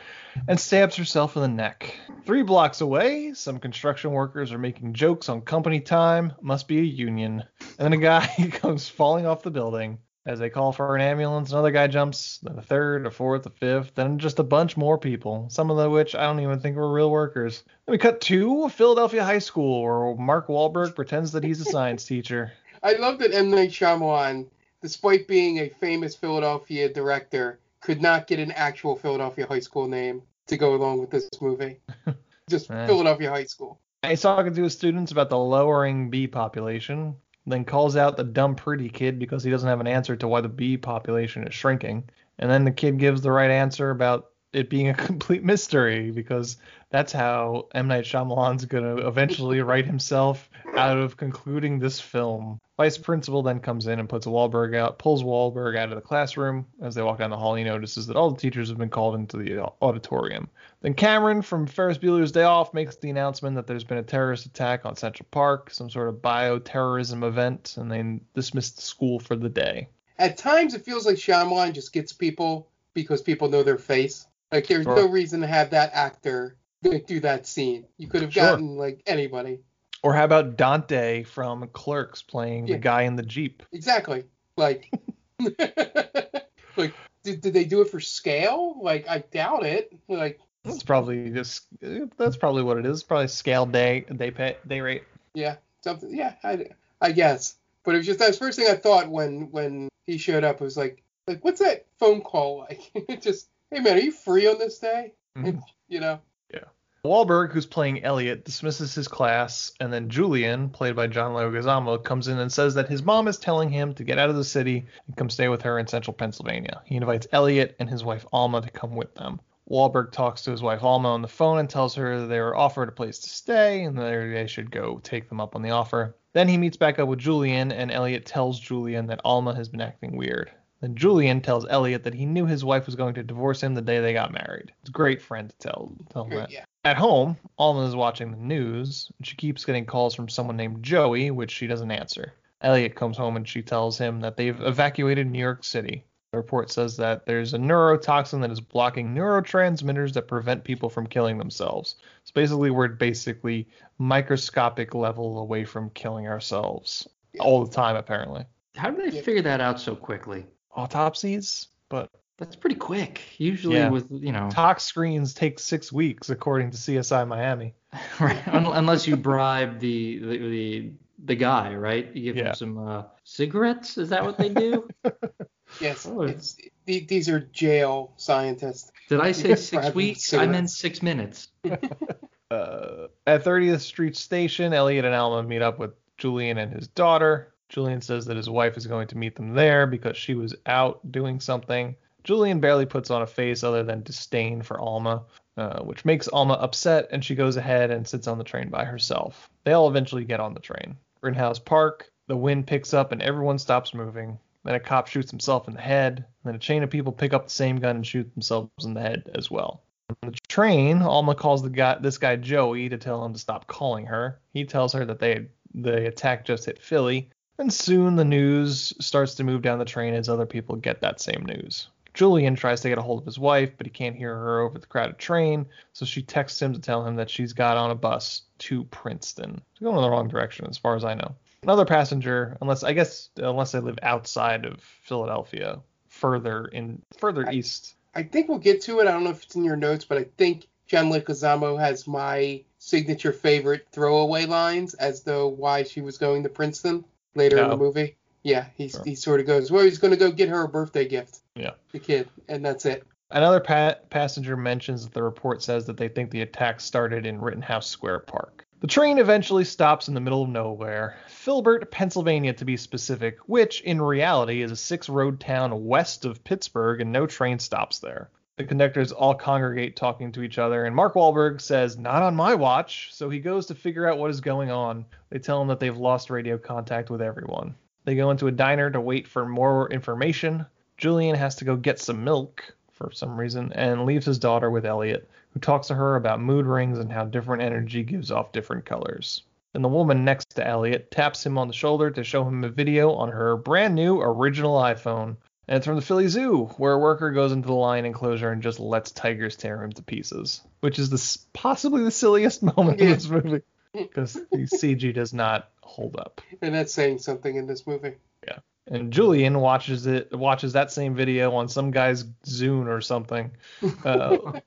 and stabs herself in the neck. Three blocks away, some construction workers are making jokes on company time. Must be a union. And then a guy comes falling off the building. As they call for an ambulance, another guy jumps, then a third, a fourth, a fifth, then just a bunch more people, some of the which I don't even think were real workers. Then we cut to Philadelphia High School, where Mark Wahlberg pretends that he's a science teacher. I love that M. Night Shyamalan, despite being a famous Philadelphia director, could not get an actual Philadelphia high school name to go along with this movie. Just. Philadelphia High School. He's talking to his students about the lowering bee population, then calls out the dumb pretty kid because he doesn't have an answer to why the bee population is shrinking. And then the kid gives the right answer about it being a complete mystery because that's how M. Night Shyamalan's going to eventually write himself out of concluding this film. Vice principal then comes in and puts Wahlberg out, pulls Wahlberg out of the classroom. As they walk down the hall, he notices that all the teachers have been called into the auditorium. Then Cameron from Ferris Bueller's Day Off makes the announcement that there's been a terrorist attack on Central Park, some sort of bioterrorism event, and they dismiss the school for the day. At times, it feels like Shyamalan just gets people because people know their face. Like, there's Sure. no reason to have that actor do that scene. You could have Sure. gotten, like, anybody. Or how about Dante from Clerks playing Yeah. the guy in the Jeep? Exactly. Like, like did, did they do it for scale? Like, I doubt it. Like, That's probably just that's probably what it is. Probably scale day day pay day rate. yeah, something. Yeah, I, I guess. But it was just that was the first thing I thought when when he showed up. It was like, like what's that phone call like? just, hey man, are you free on this day? Mhm. You know. Yeah. Wahlberg, who's playing Elliot, dismisses his class, and then Julian, played by John Leguizamo, comes in and says that his mom is telling him to get out of the city and come stay with her in central Pennsylvania. He invites Elliot and his wife Alma to come with them. Wahlberg talks to his wife Alma on the phone and tells her they were offered a place to stay and that they should go take them up on the offer. Then he meets back up with Julian, and Elliot tells Julian that Alma has been acting weird. Then Julian tells Elliot that he knew his wife was going to divorce him the day they got married. It's a great friend to tell, tell him that. Yeah. At home, Alma is watching the news, and she keeps getting calls from someone named Joey, which she doesn't answer. Elliot comes home and she tells him that they've evacuated New York City. The report says that there's a neurotoxin that is blocking neurotransmitters that prevent people from killing themselves. So basically, we're basically microscopic level away from killing ourselves all the time, apparently. How did they figure that out so quickly? Autopsies, but That's pretty quick. Usually Yeah. with you know, tox screens take six weeks, according to CSI Miami. right? Unless you bribe the the the, the guy, right? You give Yeah. him some uh, cigarettes. Is that what they do? Yes. Oh. It's, the- these are jail scientists. Did I say six bribing weeks? I meant six minutes. Uh, at 30th Street Station, Elliot and Alma meet up with Julian and his daughter. Julian says that his wife is going to meet them there because she was out doing something. Julian barely puts on a face other than disdain for Alma, uh, which makes Alma upset, and she goes ahead and sits on the train by herself. They all eventually get on the train. In House Park, the wind picks up and everyone stops moving. Then a cop shoots himself in the head. Then a chain of people pick up the same gun and shoot themselves in the head as well. On the train, Alma calls the guy, this guy Joey, to tell him to stop calling her. He tells her that they the attack just hit Philly, And soon the news starts to move down the train as other people get that same news. Julian tries to get a hold of his wife, but he can't hear her over the crowded train, so she texts him to tell him that she's got on a bus to Princeton. She's going in the wrong direction, as far as I know. Another passenger, unless I guess unless they live outside of Philadelphia, further in further I, east. I think we'll get to it. I don't know if it's in your notes, but I think John Leguizamo has my signature favorite throwaway lines as though why she was going to Princeton later no. in the oh. movie. Yeah, he's, sure. he sort of goes, well, he's going to go get her a birthday gift. Yeah. The kid, and that's it. Another pa- passenger mentions that the report says that they think the attack started in Rittenhouse Square Park. The train eventually stops in the middle of nowhere, Filbert, Pennsylvania to be specific, which in reality is a six road town west of Pittsburgh and no train stops there. The conductors all congregate talking to each other, and Mark Wahlberg says, Not on my watch, so he goes to figure out what is going on. They tell him that they've lost radio contact with everyone. They go into a diner to wait for more information. Julian has to go get some milk for some reason and leaves his daughter with Elliot, who talks to her about mood rings and how different energy gives off different colors. And the woman next to Elliot taps him on the shoulder to show him a video on her brand new original iPhone. And it's from the Philly Zoo, where a worker goes into the lion enclosure and just lets tigers tear him to pieces, which is the possibly the silliest moment in this movie because the CG does not hold up. And that's saying something in this movie. Yeah. And Julian watches it watches that same video on some guy's Zune or something. Uh,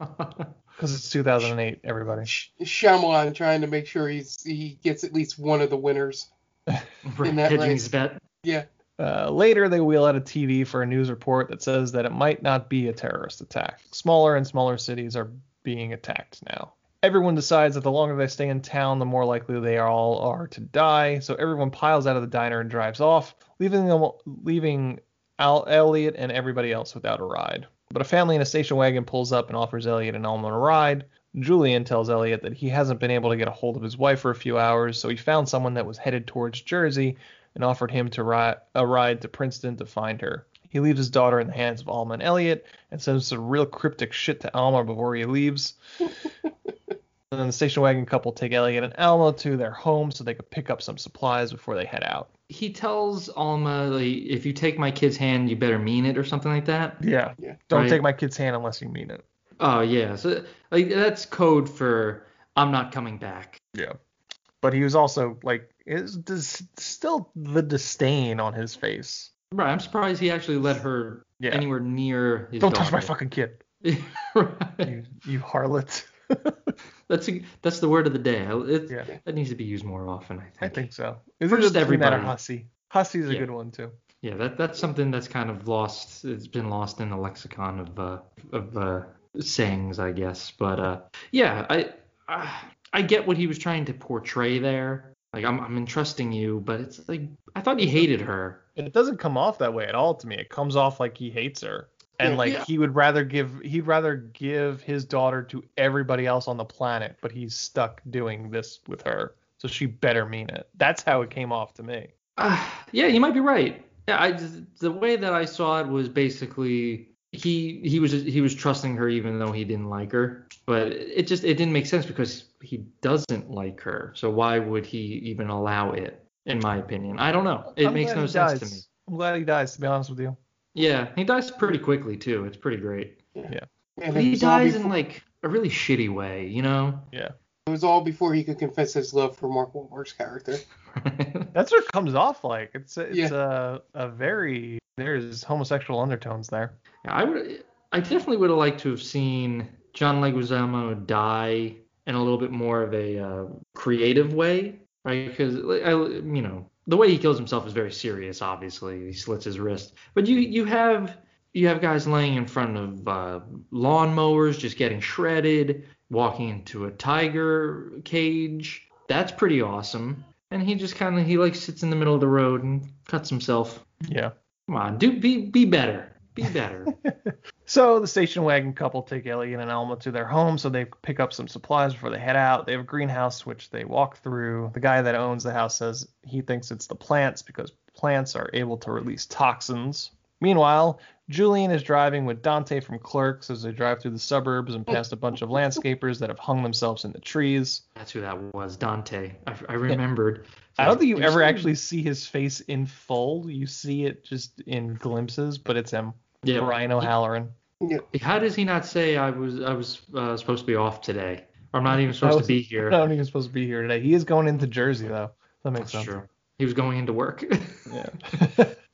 because it's 2008, everybody. Shyamalan trying to make sure he's he gets at least one of the winners in that race. bet. Yeah. Uh, later, they wheel out a TV for a news report that says that it might not be a terrorist attack. Smaller and smaller cities are being attacked now. Everyone decides that the longer they stay in town, the more likely they all are to die. So everyone piles out of the diner and drives off, leaving them, leaving Al, Elliot and everybody else without a ride. But a family in a station wagon pulls up and offers Elliot and Alma a ride. Julian tells Elliot that he hasn't been able to get a hold of his wife for a few hours, so he found someone that was headed towards Jersey and offered him to ri- a ride to Princeton to find her. He leaves his daughter in the hands of Alma and Elliot and sends some real cryptic shit to Alma before he leaves. and then the station wagon couple take Elliot and Alma to their home so they could pick up some supplies before they head out. He tells Alma, like, if you take my kid's hand, you better mean it or something like that. Yeah. yeah. Don't right? take my kid's hand unless you mean it. Oh yeah. So like that's code for I'm not coming back. Yeah. But he was also like is dis- still the disdain on his face. Right. I'm surprised he actually let her yeah. anywhere near his Don't daughter. touch my fucking kid. right. you, you harlot. that's a, that's the word of the day. It, yeah. That needs to be used more often. I think. I think so. Is it just everybody? Hussy. Hussy's a yeah. good one too. Yeah, that that's something that's kind of lost. It's been lost in the lexicon of uh, of uh, sayings, I guess. But uh, yeah, I uh, I get what he was trying to portray there. Like I'm I'm entrusting you, but it's like I thought he hated her. And it doesn't come off that way at all to me. It comes off like he hates her. And like yeah. he would rather give he'd rather give his daughter to everybody else on the planet, but he's stuck doing this with her. So she better mean it. That's how it came off to me. Uh, yeah, you might be right. Yeah, I the way that I saw it was basically he he was he was trusting her even though he didn't like her. But it just it didn't make sense because he doesn't like her. So why would he even allow it in my opinion? I don't know. It I'm makes no sense to me. I'm glad he dies to be honest with you. Yeah he dies pretty quickly too. It's pretty great. Yeah, yeah he dies before... in like a really shitty way you know? Yeah. It was all before he could confess his love for Mark Wahlberg's character. That's what it comes off like. It's it's yeah. a a very there's homosexual undertones there. Yeah, I would I definitely would have liked to have seen John Leguizamo die in a little bit more of a uh, creative way, right? Because I, you know, the way he kills himself is very serious. Obviously, he slits his wrist, but you you have you have guys laying in front of uh, lawnmowers, just getting shredded, walking into a tiger cage. That's pretty awesome. And he just kind of he like sits in the middle of the road and cuts himself. Yeah. Come on, do be be better. Be better. so the station wagon couple take Elliot and Alma to their home so they pick up some supplies before they head out. They have a greenhouse which they walk through. The guy that owns the house says he thinks it's the plants because plants are able to release toxins. Meanwhile, Julian is driving with Dante from Clerks as they drive through the suburbs and past a bunch of landscapers that have hung themselves in the trees. That's who that was, Dante. I, I remembered. I don't think you ever actually see his face in full. You see it just in glimpses, but it's him, Yeah. Brian O'Halloran. Yeah. How does he not say I was I was uh, supposed to be off today? I'm not even supposed to be here. Not even supposed to be here today. He is going into Jersey though. That makes That's sense. true. He was going into work. Yeah.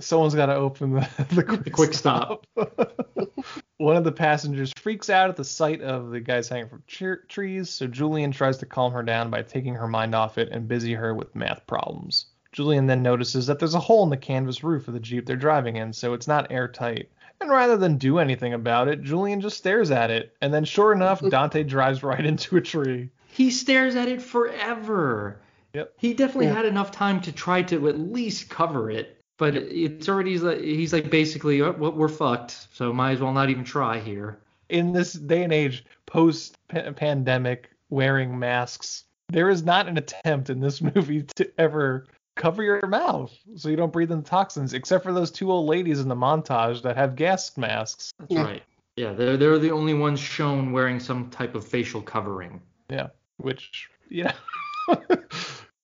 Someone's got to open the, the quick, quick stop. One of the passengers freaks out at the sight of the guys hanging from tre- trees, so Julian tries to calm her down by taking her mind off it and busy her with math problems. Julian then notices that there's a hole in the canvas roof of the Jeep they're driving in, so it's not airtight. And rather than do anything about it, Julian just stares at it, and then sure enough, Dante drives right into a tree. he stares at it forever. Yep. He definitely Yeah. had enough time to try to at least cover it, but it's already he's like, he's like basically oh, we're fucked, so might as well not even try here. in this day and age, post pandemic, wearing masks, there is not an attempt in this movie to ever cover your mouth so you don't breathe in the toxins, except for those two old ladies in the montage that have gas masks. That's right. Yeah, they're they're the only ones shown wearing some type of facial covering. Yeah, which, you know,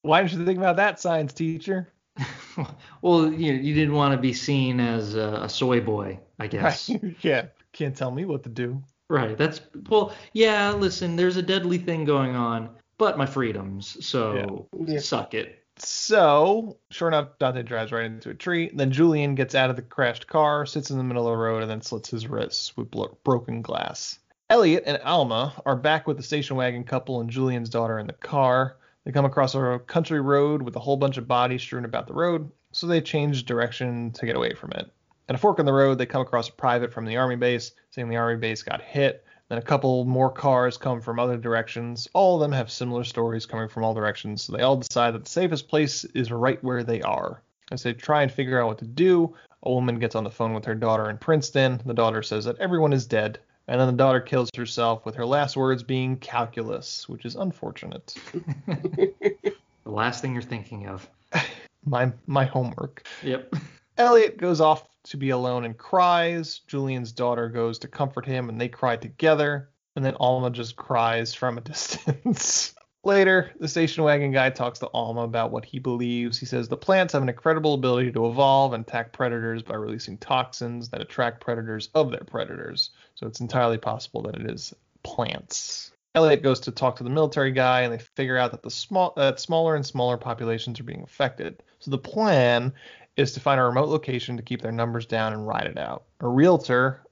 why didn't you think about that, science teacher? Well, you you didn't want to be seen as a, a soy boy, I guess. Yeah, can't tell me what to do. Right. That's well, yeah. Listen, there's a deadly thing going on, but my freedoms, so suck it. So, sure enough, Dante drives right into a tree. Then Julian gets out of the crashed car, sits in the middle of the road, and then slits his wrists with blo- broken glass. Elliot and Alma are back with the station wagon couple and Julian's daughter in the car. They come across a country road with a whole bunch of bodies strewn about the road, so they change direction to get away from it. At a fork in the road, they come across a private from the army base, saying the army base got hit. Then a couple more cars come from other directions. All of them have similar stories coming from all directions, so they all decide that the safest place is right where they are. As they try and figure out what to do, a woman gets on the phone with her daughter in Princeton. The daughter says that everyone is dead, and then the daughter kills herself with her last words being calculus, which is unfortunate. The last thing you're thinking of. my my homework. Yep. Elliot goes off to be alone and cries. Julian's daughter goes to comfort him and they cry together. And then Alma just cries from a distance. Later, the station wagon guy talks to Alma about what he believes. He says the plants have an incredible ability to evolve and attack predators by releasing toxins that attract predators of their predators. So it's entirely possible that it is plants. Elliot goes to talk to the military guy, and they figure out that the small that smaller and smaller populations are being affected. So the plan is to find a remote location to keep their numbers down and ride it out. A realtor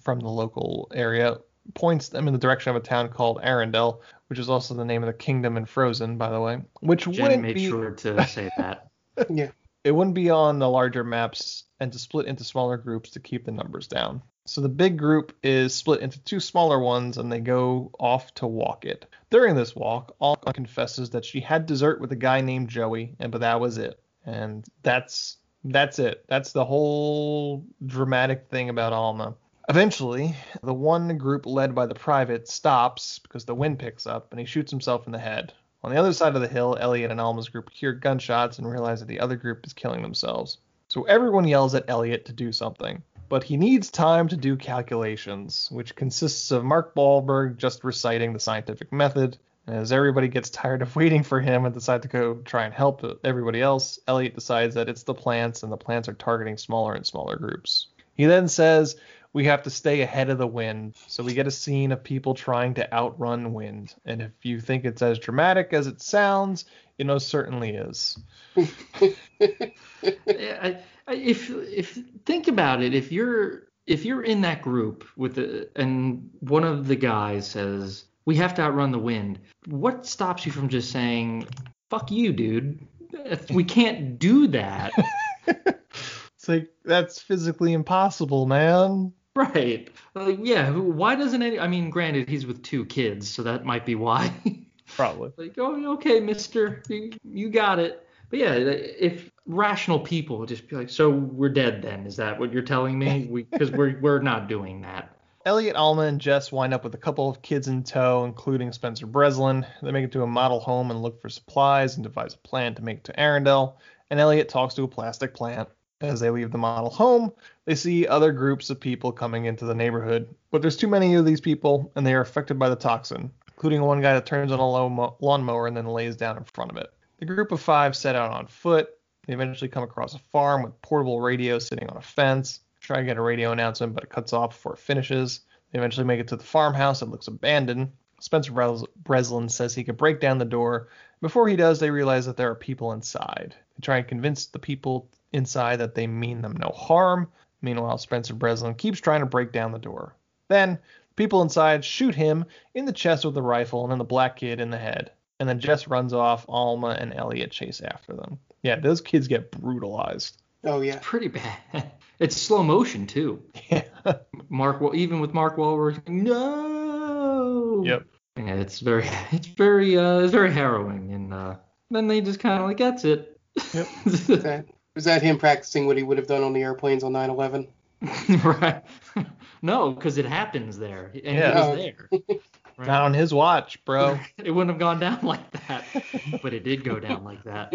from the local area points them in the direction of a town called Arendelle, which is also the name of the kingdom in Frozen, by the way. Which Jenny wouldn't made be sure to say that. yeah. it wouldn't be on the larger maps and to split into smaller groups to keep the numbers down. So the big group is split into two smaller ones and they go off to walk it. During this walk, Alma confesses that she had dessert with a guy named Joey, and but that was it. And that's that's it. That's the whole dramatic thing about Alma. Eventually, the one group led by the private stops because the wind picks up and he shoots himself in the head. On the other side of the hill, Elliot and Alma's group hear gunshots and realize that the other group is killing themselves. So everyone yells at Elliot to do something. But he needs time to do calculations, which consists of Mark Wahlberg just reciting the scientific method. As everybody gets tired of waiting for him and decide to go try and help everybody else, Elliot decides that it's the plants and the plants are targeting smaller and smaller groups. He then says, we have to stay ahead of the wind. So we get a scene of people trying to outrun wind. And if you think it's as dramatic as it sounds, it most certainly is. I, I, if if think about it, if you're if you're in that group with the, and one of the guys says we have to outrun the wind, what stops you from just saying "fuck you, dude"? We can't do that. It's like that's physically impossible, man. Right. Like, yeah. Why doesn't any? I mean, granted, he's with two kids, so that might be why. Probably. like, oh, okay, Mister, you, you got it. But yeah, if rational people would just be like, so we're dead then? Is that what you're telling me? Because we, are we're not doing that. Elliot, Alma, and Jess wind up with a couple of kids in tow, including Spencer Breslin. They make it to a model home and look for supplies and devise a plan to make it to Arendelle. And Elliot talks to a plastic plant. As they leave the model home, they see other groups of people coming into the neighborhood, but there's too many of these people, and they are affected by the toxin, including one guy that turns on a lawnmower and then lays down in front of it. The group of five set out on foot. They eventually come across a farm with portable radio sitting on a fence. Try to get a radio announcement, but it cuts off before it finishes. They eventually make it to the farmhouse that looks abandoned. Spencer Breslin says he could break down the door. Before he does, they realize that there are people inside. They try and convince the people inside that they mean them no harm. Meanwhile, Spencer Breslin keeps trying to break down the door. Then, people inside shoot him in the chest with a rifle and then the black kid in the head. And then Jess runs off. Alma and Elliot chase after them. Yeah, those kids get brutalized. Oh yeah, It's pretty bad. It's slow motion too. Yeah. Mark, Wa- even with Mark Wahlberg, no. Yep. Yeah, it's very, it's very, uh, it's very harrowing, and uh, then they just kind of like that's it. Yep. is that, is that him practicing what he would have done on the airplanes on 9/11? right. no, because it happens there, and Yeah. he was oh. there. Not on his watch, bro. It wouldn't have gone down like that, but it did go down like that.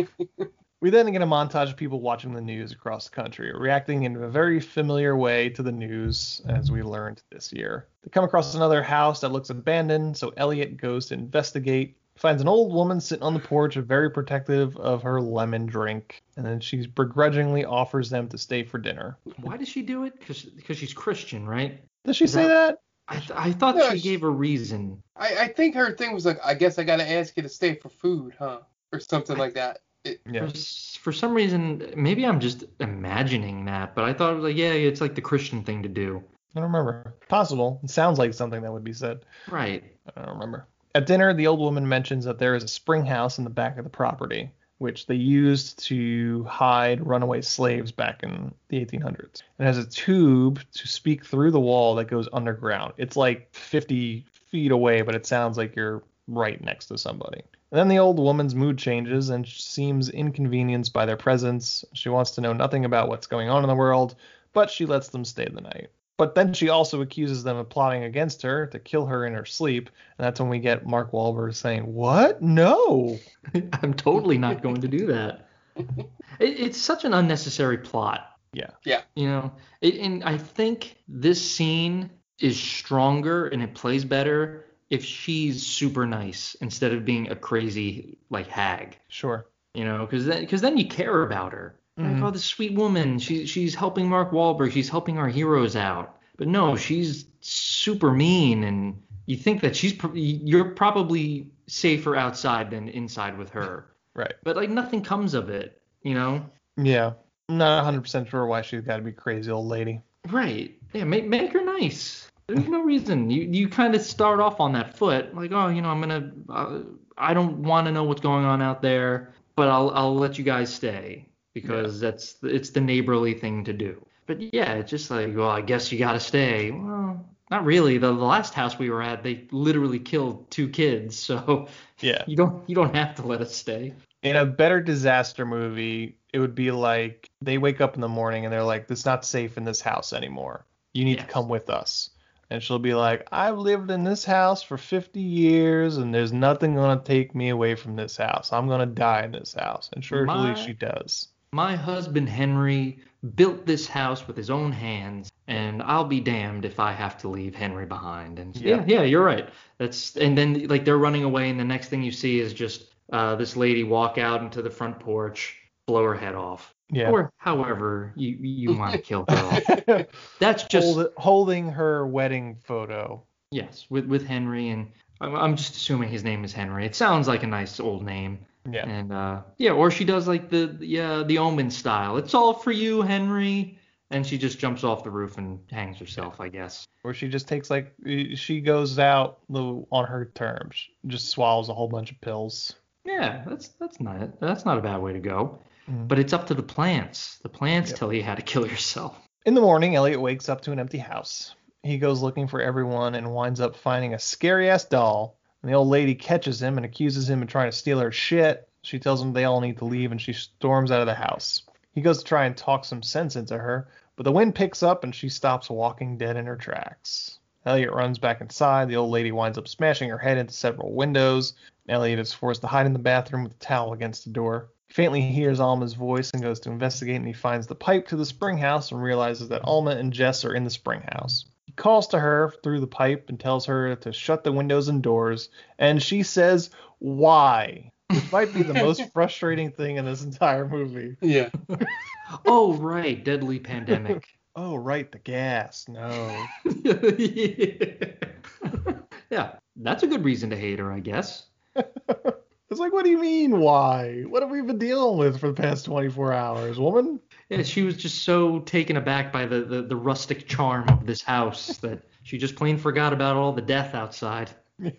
We then get a montage of people watching the news across the country, reacting in a very familiar way to the news, as we learned this year. They come across another house that looks abandoned, so Elliot goes to investigate. Finds an old woman sitting on the porch, very protective of her lemon drink, and then she begrudgingly offers them to stay for dinner. Why does she do it? Because she's Christian, right? Does she say that? I, th- I thought No, she she- gave a reason. I, I think her thing was like, I guess I gotta ask you to stay for food, huh, or something like that. It, Yeah. For, for some reason, maybe I'm just imagining that, but I thought it was like, yeah, it's like the Christian thing to do. I don't remember. Possible. It sounds like something that would be said. Right. I don't remember. At dinner, the old woman mentions that there is a spring house in the back of the property, which they used to hide runaway slaves back in the 1800s. It has a tube to speak through the wall that goes underground. It's like 50 feet away, but it sounds like you're right next to somebody. And then the old woman's mood changes and seems inconvenienced by their presence. She wants to know nothing about what's going on in the world, but she lets them stay the night. But then she also accuses them of plotting against her to kill her in her sleep, and that's when we get Mark Wahlberg saying, "What? No." I'm totally not going to do that. It, it's such an unnecessary plot. Yeah. Yeah. You know, it, and I think this scene is stronger and it plays better if she's super nice instead of being a crazy like hag. Sure. You know, because then because then you care about her. Mhm. Like, oh, this sweet woman. She she's helping Mark Wahlberg. She's helping our heroes out. But no, she's super mean, and you think that she's you're probably safer outside than inside with her. Right. But like nothing comes of it. You know. Yeah. I'm not 100% sure why she's got to be crazy old lady. Right. Yeah. Make make her nice. There's no reason. You you kind of start off on that foot, like, oh, you know, I'm gonna. Uh, I don't want to know what's going on out there, but I'll I'll let you guys stay because that's it's the neighborly thing to do. But yeah, it's just like, well, I guess you gotta stay. Well, not really. The, the last house we were at, they literally killed two kids, so Yeah. you don't you don't have to let us stay. In a better disaster movie, it would be like they wake up in the morning and they're like, "It's not safe in this house anymore. You need to come with us." And she'll be like, "I've lived in this house for 50 years, and there's nothing gonna take me away from this house. I'm gonna die in this house." And surely My- she does. My husband Henry built this house with his own hands, and I'll be damned if I have to leave Henry behind. And yeah, Yeah. yeah, you're right. That's and then like they're running away, and the next thing you see is just uh, this lady walk out into the front porch, blow her head off. Yeah. Or however you you want to kill her off. That's just Hold, holding her wedding photo. yes with with Henry, and I'm, I'm just assuming his name is Henry. It sounds like a nice old name. Yeah. And uh, yeah, or she does like the yeah the Omen style. It's all for you, Henry. And she just jumps off the roof and hangs herself, I guess. Or she just takes like she goes out on her terms, just swallows a whole bunch of pills. Yeah, that's that's not that's not a bad way to go. Mhm. But it's up to the plants. The plants tell you how to kill yourself. In the morning, Elliot wakes up to an empty house. He goes looking for everyone and winds up finding a scary ass doll. And the old lady catches him and accuses him of trying to steal her shit. She tells him they all need to leave and she storms out of the house. He goes to try and talk some sense into her, but the wind picks up and she stops walking dead in her tracks. Elliot runs back inside. The old lady winds up smashing her head into several windows. Elliot is forced to hide in the bathroom with a towel against the door. He faintly hears Alma's voice and goes to investigate, and he finds the pipe to the spring house and realizes that Alma and Jess are in the spring house. He calls to her through the pipe and tells her to shut the windows and doors, and she says, Why? Which might be the most frustrating thing in this entire movie. Yeah. oh, right. Deadly pandemic. Oh, right. The gas. No. yeah. That's a good reason to hate her, I guess. It's like, what do you mean, why? What have we been dealing with for the past 24 hours, woman? Yeah, she was just so taken aback by the, the, the rustic charm of this house that she just plain forgot about all the death outside.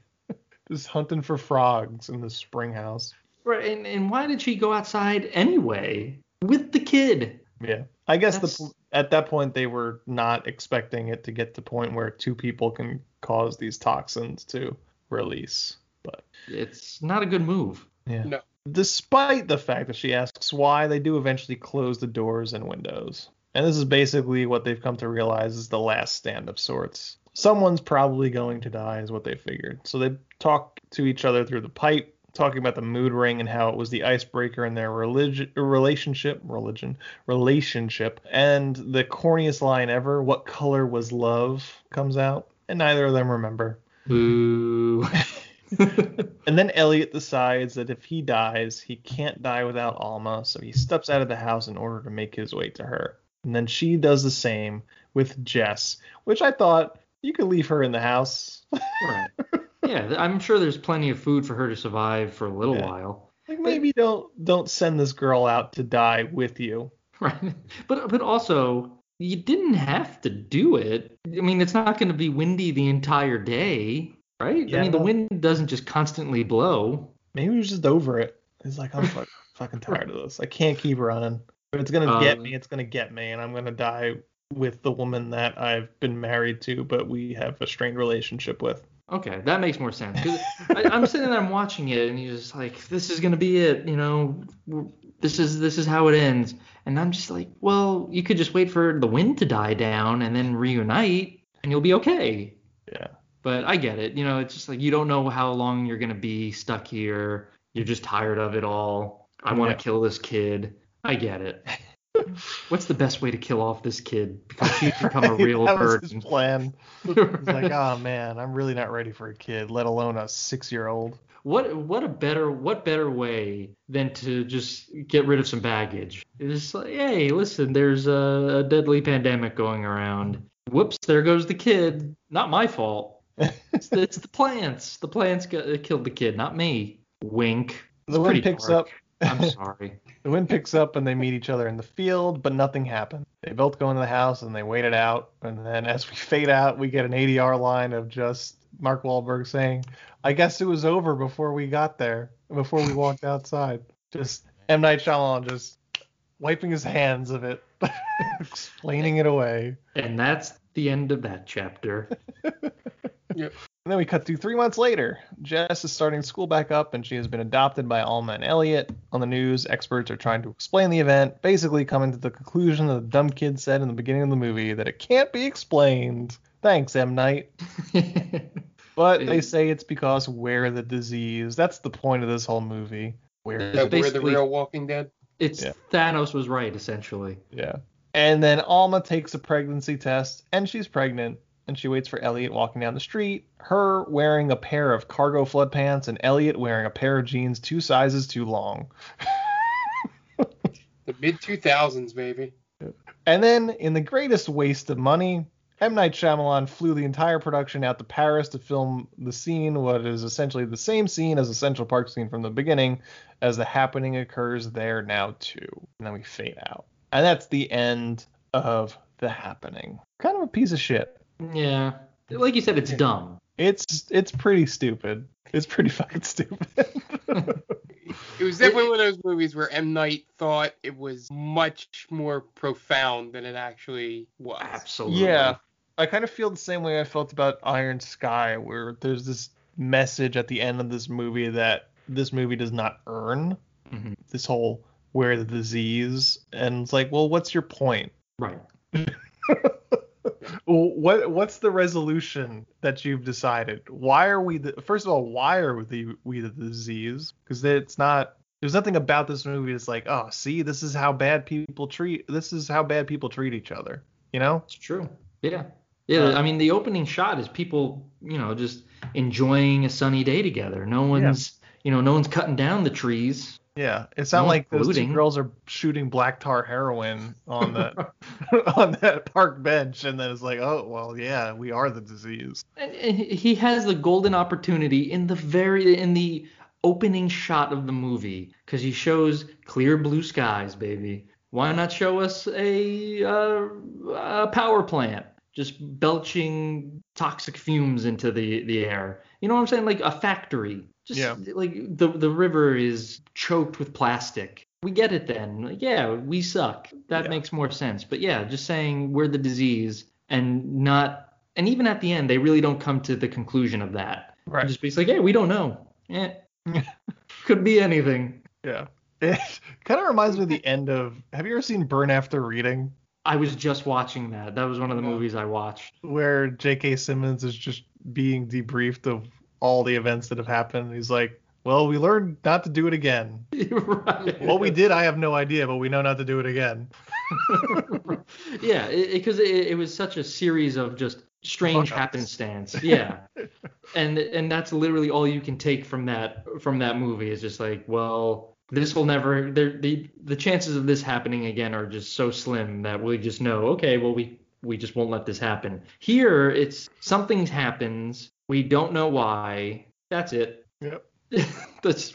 just hunting for frogs in the spring house. Right, and, and why did she go outside anyway with the kid? Yeah, I guess the at that point they were not expecting it to get to the point where two people can cause these toxins to release, but it's not a good move. Yeah. No. Despite the fact that she asks why, they do eventually close the doors and windows. And this is basically what they've come to realize is the last stand of sorts. Someone's probably going to die, is what they figured. So they talk to each other through the pipe, talking about the mood ring and how it was the icebreaker in their religion, relationship, religion, relationship. And the corniest line ever, "What color was love?" comes out, and neither of them remember. Boo. and then Elliot decides that if he dies, he can't die without Alma, so he steps out of the house in order to make his way to her. And then she does the same with Jess, which I thought you could leave her in the house. right. Yeah, I'm sure there's plenty of food for her to survive for a little yeah. while. Like maybe but, don't don't send this girl out to die with you. Right. But but also you didn't have to do it. I mean, it's not going to be windy the entire day right? Yeah, I mean, the wind doesn't just constantly blow. Maybe he was just over it. He's like, I'm fucking, fucking tired of this. I can't keep running. If it's gonna um, get me, it's gonna get me, and I'm gonna die with the woman that I've been married to, but we have a strained relationship with. Okay, that makes more sense. Cause I, I'm sitting there, I'm watching it, and he's just like, "This is gonna be it," you know. This is this is how it ends, and I'm just like, well, you could just wait for the wind to die down and then reunite, and you'll be okay. Yeah. But I get it. You know, it's just like you don't know how long you're gonna be stuck here. You're just tired of it all. I want to yeah. kill this kid. I get it. What's the best way to kill off this kid because she's become right, a real that person? Was his plan. He's like, oh man, I'm really not ready for a kid, let alone a six-year-old. What what a better what better way than to just get rid of some baggage? It's like, hey, listen, there's a, a deadly pandemic going around. Whoops, there goes the kid. Not my fault it's, the, it's the plants. The plants killed the kid, not me. Wink. The wind picks dark. up. I'm sorry. the wind picks up and they meet each other in the field, but nothing happened. They both go into the house and they wait it out. And then as we fade out, we get an ADR line of just Mark Wahlberg saying, I guess it was over before we got there, before we walked outside. Just M. Night Shyamalan just wiping his hands of it, explaining it away. And that's the end of that chapter. Yep. And then we cut to three months later. Jess is starting school back up, and she has been adopted by Alma and Elliot. On the news, experts are trying to explain the event, basically coming to the conclusion that the dumb kid said in the beginning of the movie that it can't be explained. Thanks, M. Night. but they say it's because we're the disease. That's the point of this whole movie. We're, yeah, we're the real Walking Dead. It's yeah. Thanos was right, essentially. Yeah. And then Alma takes a pregnancy test, and she's pregnant and she waits for Elliot walking down the street, her wearing a pair of cargo flood pants and Elliot wearing a pair of jeans two sizes too long. the mid 2000s, baby. And then, in the greatest waste of money, M. Night Shyamalan flew the entire production out to Paris to film the scene, what is essentially the same scene as the Central Park scene from the beginning, as the happening occurs there now too. And then we fade out. And that's the end of the happening. Kind of a piece of shit. Yeah. Like you said, it's dumb. It's it's pretty stupid. It's pretty fucking stupid. it was definitely one of those movies where M Night thought it was much more profound than it actually was. Absolutely. Yeah. I kind of feel the same way I felt about Iron Sky, where there's this message at the end of this movie that this movie does not earn. Mm-hmm. This whole where the disease, and it's like, well, what's your point? Right. what what's the resolution that you've decided? Why are we the first of all? Why are the we the disease? Because it's not. There's nothing about this movie that's like, oh, see, this is how bad people treat. This is how bad people treat each other. You know? It's true. Yeah. Yeah. Uh, I mean, the opening shot is people, you know, just enjoying a sunny day together. No one's, yeah. you know, no one's cutting down the trees. Yeah, it's not no like those two girls are shooting black tar heroin on the on that park bench, and then it's like, oh well, yeah, we are the disease. And he has the golden opportunity in the very in the opening shot of the movie because he shows clear blue skies, baby. Why not show us a, uh, a power plant just belching toxic fumes into the the air? You know what I'm saying? Like a factory just yeah. like the the river is choked with plastic. We get it then. Like, yeah, we suck. That yeah. makes more sense. But yeah, just saying we're the disease and not and even at the end they really don't come to the conclusion of that. Right. Just be like, yeah, we don't know. Yeah. Could be anything. Yeah. It kind of reminds me of the end of Have you ever seen Burn After Reading? I was just watching that. That was one of the movies I watched. Where J.K. Simmons is just being debriefed of all the events that have happened. He's like, well, we learned not to do it again. right. What we did, I have no idea, but we know not to do it again. yeah, because it, it, it, was such a series of just strange happenstance. Yeah, and and that's literally all you can take from that from that movie is just like, well, this will never. The the chances of this happening again are just so slim that we just know, okay, well we we just won't let this happen. Here, it's something happens we don't know why. That's it. Yep. That's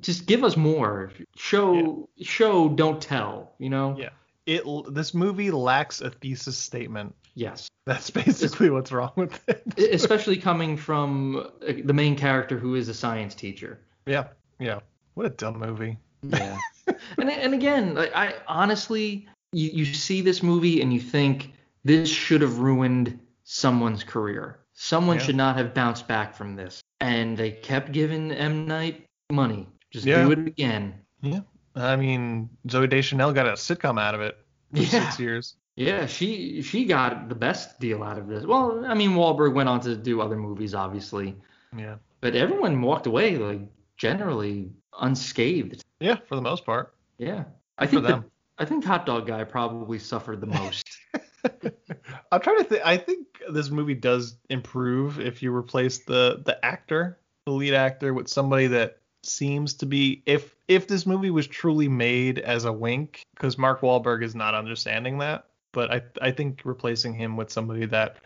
just give us more. Show yeah. show don't tell, you know? Yeah. It this movie lacks a thesis statement. Yes. That's basically what's wrong with it. Especially coming from uh, the main character who is a science teacher. Yeah. Yeah. What a dumb movie. Yeah. and and again, like, I honestly you, you see this movie and you think this should have ruined someone's career. Someone yeah. should not have bounced back from this. And they kept giving M Night money. Just yeah. do it again. Yeah. I mean, Zooey Deschanel got a sitcom out of it for yeah. six years. Yeah, she she got the best deal out of this. Well, I mean, Wahlberg went on to do other movies, obviously. Yeah. But everyone walked away like generally unscathed. Yeah, for the most part. Yeah. I think the, I think Hot Dog Guy probably suffered the most. I'm trying to think. I think this movie does improve if you replace the the actor, the lead actor, with somebody that seems to be if if this movie was truly made as a wink, because Mark Wahlberg is not understanding that. But I I think replacing him with somebody that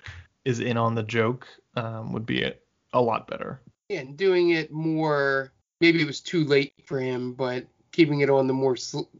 is in on the joke um, would be a, a lot better. Yeah, and doing it more. Maybe it was too late for him, but keeping it on the more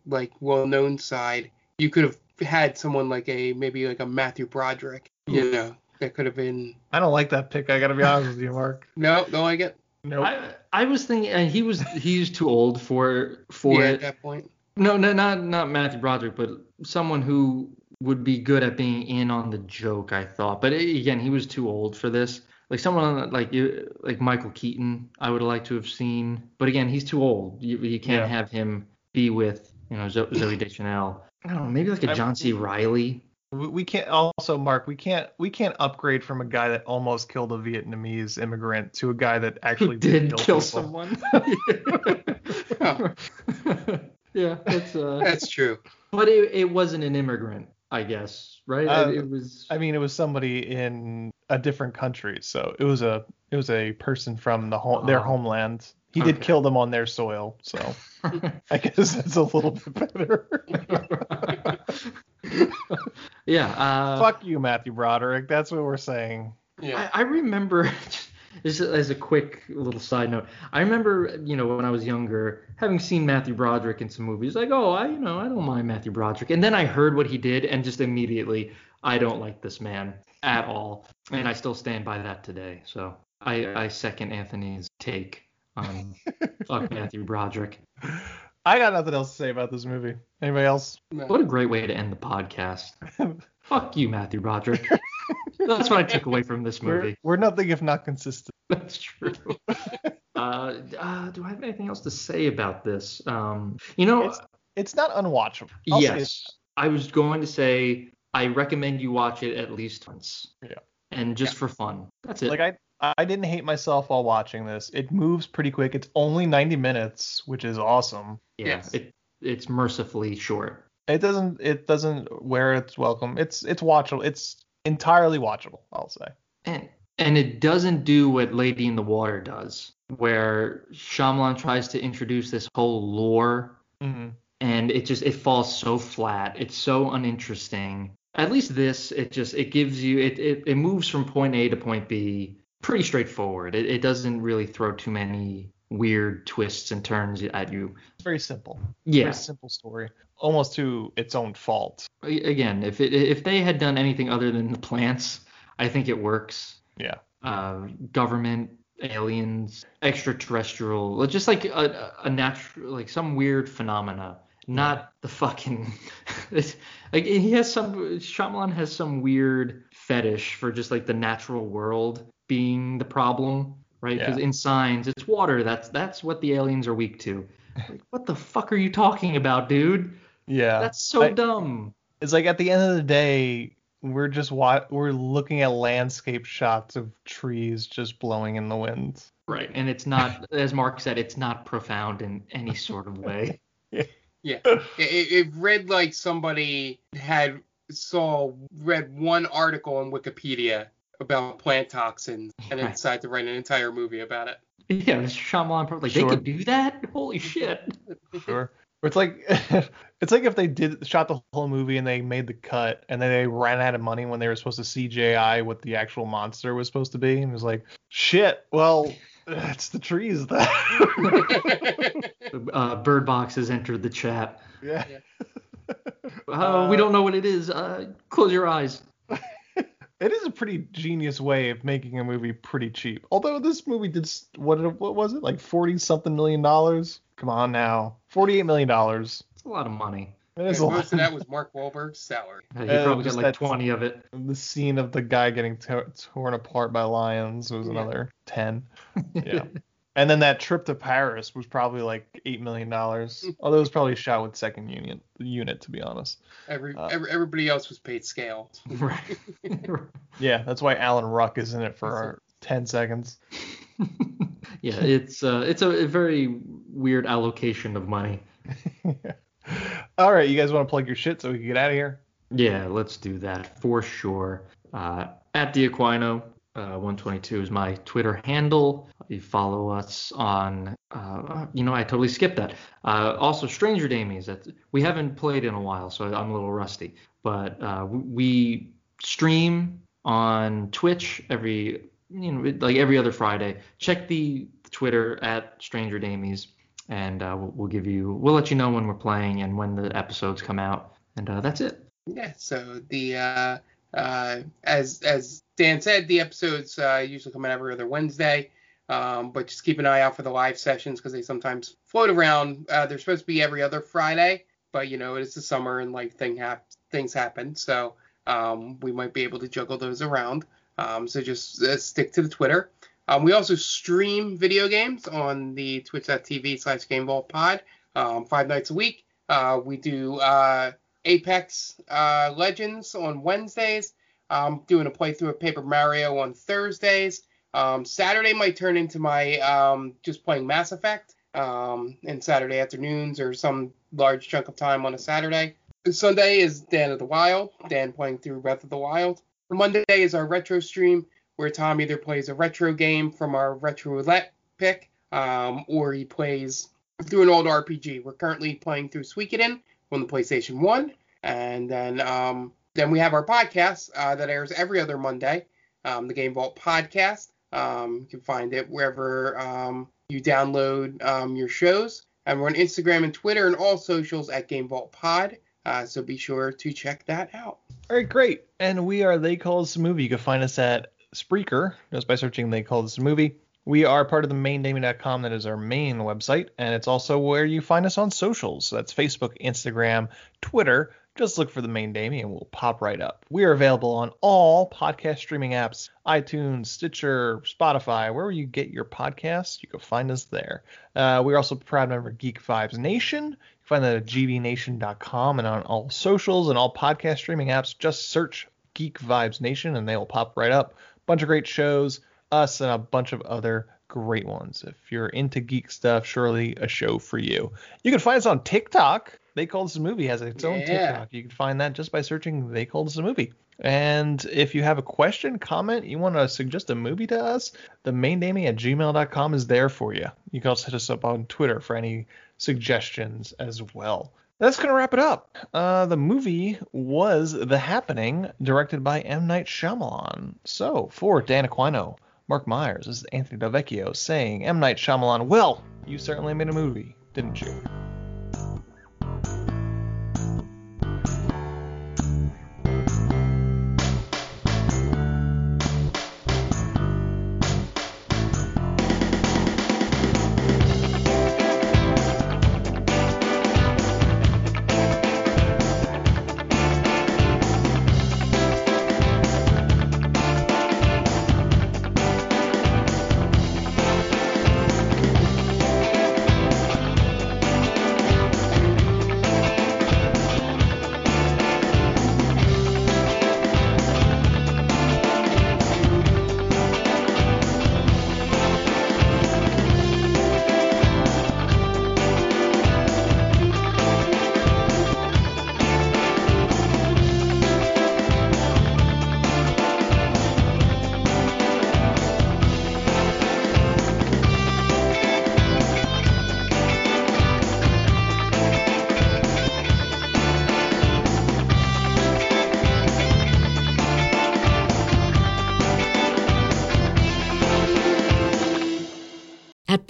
like well-known side, you could have had someone like a maybe like a Matthew Broderick, you know, that could have been. I don't like that pick. I got to be honest with you, Mark. No, don't like it. Nope. I, I was thinking, and he was he's too old for for yeah, it. at that point. No, no, not not Matthew Broderick, but someone who would be good at being in on the joke. I thought, but again, he was too old for this. Like someone like you, like Michael Keaton, I would like to have seen, but again, he's too old. You, you can't yeah. have him be with you know Zooey Deschanel. I don't know, maybe like a John C. Reilly. We can't also Mark. We can't we can't upgrade from a guy that almost killed a Vietnamese immigrant to a guy that actually did, did kill, kill someone. yeah, that's uh, that's true. But it, it wasn't an immigrant, I guess, right? Uh, it was. I mean, it was somebody in a different country, so it was a it was a person from the home, their uh-huh. homeland. He okay. did kill them on their soil, so I guess that's a little bit better. yeah. Uh, Fuck you, Matthew Broderick. That's what we're saying. Yeah. I, I remember. Just as a quick little side note, I remember, you know, when I was younger, having seen Matthew Broderick in some movies, like, oh, I, you know, I don't mind Matthew Broderick, and then I heard what he did, and just immediately, I don't like this man at all, and I still stand by that today. So I, I second Anthony's take on fuck Matthew Broderick. I got nothing else to say about this movie. Anybody else? What a great way to end the podcast. fuck you, Matthew Broderick. That's what I took away from this movie. We're, we're nothing if not consistent. That's true. uh, uh, do I have anything else to say about this? Um, you know, it's, it's not unwatchable. I'll yes, I was going to say I recommend you watch it at least once. Yeah. And just for fun. That's it. Like I I didn't hate myself while watching this. It moves pretty quick. It's only 90 minutes, which is awesome. yeah. Yes. It it's mercifully short. It doesn't it doesn't wear its welcome. It's it's watchable. It's entirely watchable, I'll say. And and it doesn't do what Lady in the Water does, where Shyamalan tries to introduce this whole lore Mm-hmm. and it just it falls so flat. It's so uninteresting. At least this, it just it gives you it it, it moves from point A to point B pretty straightforward. It, it doesn't really throw too many weird twists and turns at you. It's very simple. Yeah. Very simple story. Almost to its own fault. Again, if it if they had done anything other than the plants, I think it works. Yeah. Uh, government, aliens, extraterrestrial, just like a, a natural, like some weird phenomena, not the fucking. like he has some. Shyamalan has some weird fetish for just like the natural world being the problem, right? Because Yeah. in signs, it's water. That's that's what the aliens are weak to. Like, what the fuck are you talking about, dude? Yeah. That's so I- dumb. It's like at the end of the day, we're just wa- we're looking at landscape shots of trees just blowing in the wind. Right, and it's not, as Mark said, it's not profound in any sort of way. Yeah, it, it it read like somebody had saw read one article on Wikipedia about plant toxins and then Right. decided to write an entire movie about it. Yeah, it's Shyamalan, pro- like Sure. they could do that? Holy shit! Sure. It's like it's like if they did shot the whole movie and they made the cut and then they ran out of money when they were supposed to CGI what the actual monster was supposed to be and it was like shit. Well, it's the trees that. Uh, Bird Box has entered the chat. yeah. Uh, we don't know what it is. Uh, close your eyes. It is a pretty genius way of making a movie pretty cheap. Although this movie did what what was it like forty something million dollars? Come on now, forty eight million dollars. It's a lot of money. It is And a lot. of that was Mark Wahlberg's salary. Uh, he Uh, probably got like 20 of it. The scene of the guy getting to- torn apart by lions was another ten. Yeah. and then that trip to Paris was probably like eight million dollars. Although it was probably shot with second unit unit to be honest. Every, Uh, every everybody else was paid scale. Right. Yeah, that's why Alan Ruck is in it for ten seconds. yeah, it's uh, it's a, a very weird allocation of money. All right, you guys want to plug your shit so we can get out of here? Yeah, let's do that for sure. Uh, at the Aquino, uh, 122 is my Twitter handle. You follow us on, uh, you know, I totally skipped that. Uh, also, Stranger Damies. That we haven't played in a while, so I'm a little rusty. But uh, we stream on Twitch every, you know, like every other Friday. Check the Twitter at Stranger Damies, and uh, we'll, we'll give you, we'll let you know when we're playing and when the episodes come out. And uh, that's it. Yeah, so the uh, uh, as as Dan said, the episodes uh, usually come out every other Wednesday. Um, but just keep an eye out for the live sessions because they sometimes float around. Uh, they're supposed to be every other Friday, but you know it's the summer and life thing hap- things happen, so um, we might be able to juggle those around. Um, so just uh, stick to the Twitter. Um, we also stream video games on the twitch.tv slash game GameVaultPod um, five nights a week. Uh, we do uh, Apex uh, Legends on Wednesdays. Um, doing a playthrough of Paper Mario on Thursdays. Um, Saturday might turn into my um, just playing Mass Effect um, in Saturday afternoons or some large chunk of time on a Saturday. Sunday is Dan of the Wild, Dan playing through Breath of the Wild. Monday is our retro stream where Tom either plays a retro game from our retro roulette pick um, or he plays through an old RPG. We're currently playing through Suikoden on the PlayStation 1. And then um, then we have our podcast uh, that airs every other Monday, um, the Game Vault Podcast. Um, you can find it wherever um, you download um, your shows. And we're on Instagram and Twitter and all socials at Game Vault Pod. Uh, so be sure to check that out. All right, great. And we are They Call Us Movie. You can find us at Spreaker just by searching They Call This a Movie. We are part of the maindaming.com. That is our main website. And it's also where you find us on socials. So that's Facebook, Instagram, Twitter. Just look for the main and we'll pop right up. We are available on all podcast streaming apps iTunes, Stitcher, Spotify, wherever you get your podcasts, you can find us there. Uh, we're also a proud member of Geek Vibes Nation. You can find that at gvnation.com and on all socials and all podcast streaming apps. Just search Geek Vibes Nation and they will pop right up. Bunch of great shows, us and a bunch of other great ones. If you're into geek stuff, surely a show for you. You can find us on TikTok. They Call This a Movie has its own Yeah. TikTok. You can find that just by searching They Call This a Movie. And if you have a question, comment, you want to suggest a movie to us, the maindaming at gmail.com is there for you. You can also hit us up on Twitter for any suggestions as well. That's going to wrap it up. Uh, the movie was The Happening, directed by M. Night Shyamalan. So, for Dan Aquino, Mark Myers, this is Anthony Delvecchio saying, M. Night Shyamalan, well, you certainly made a movie, didn't you?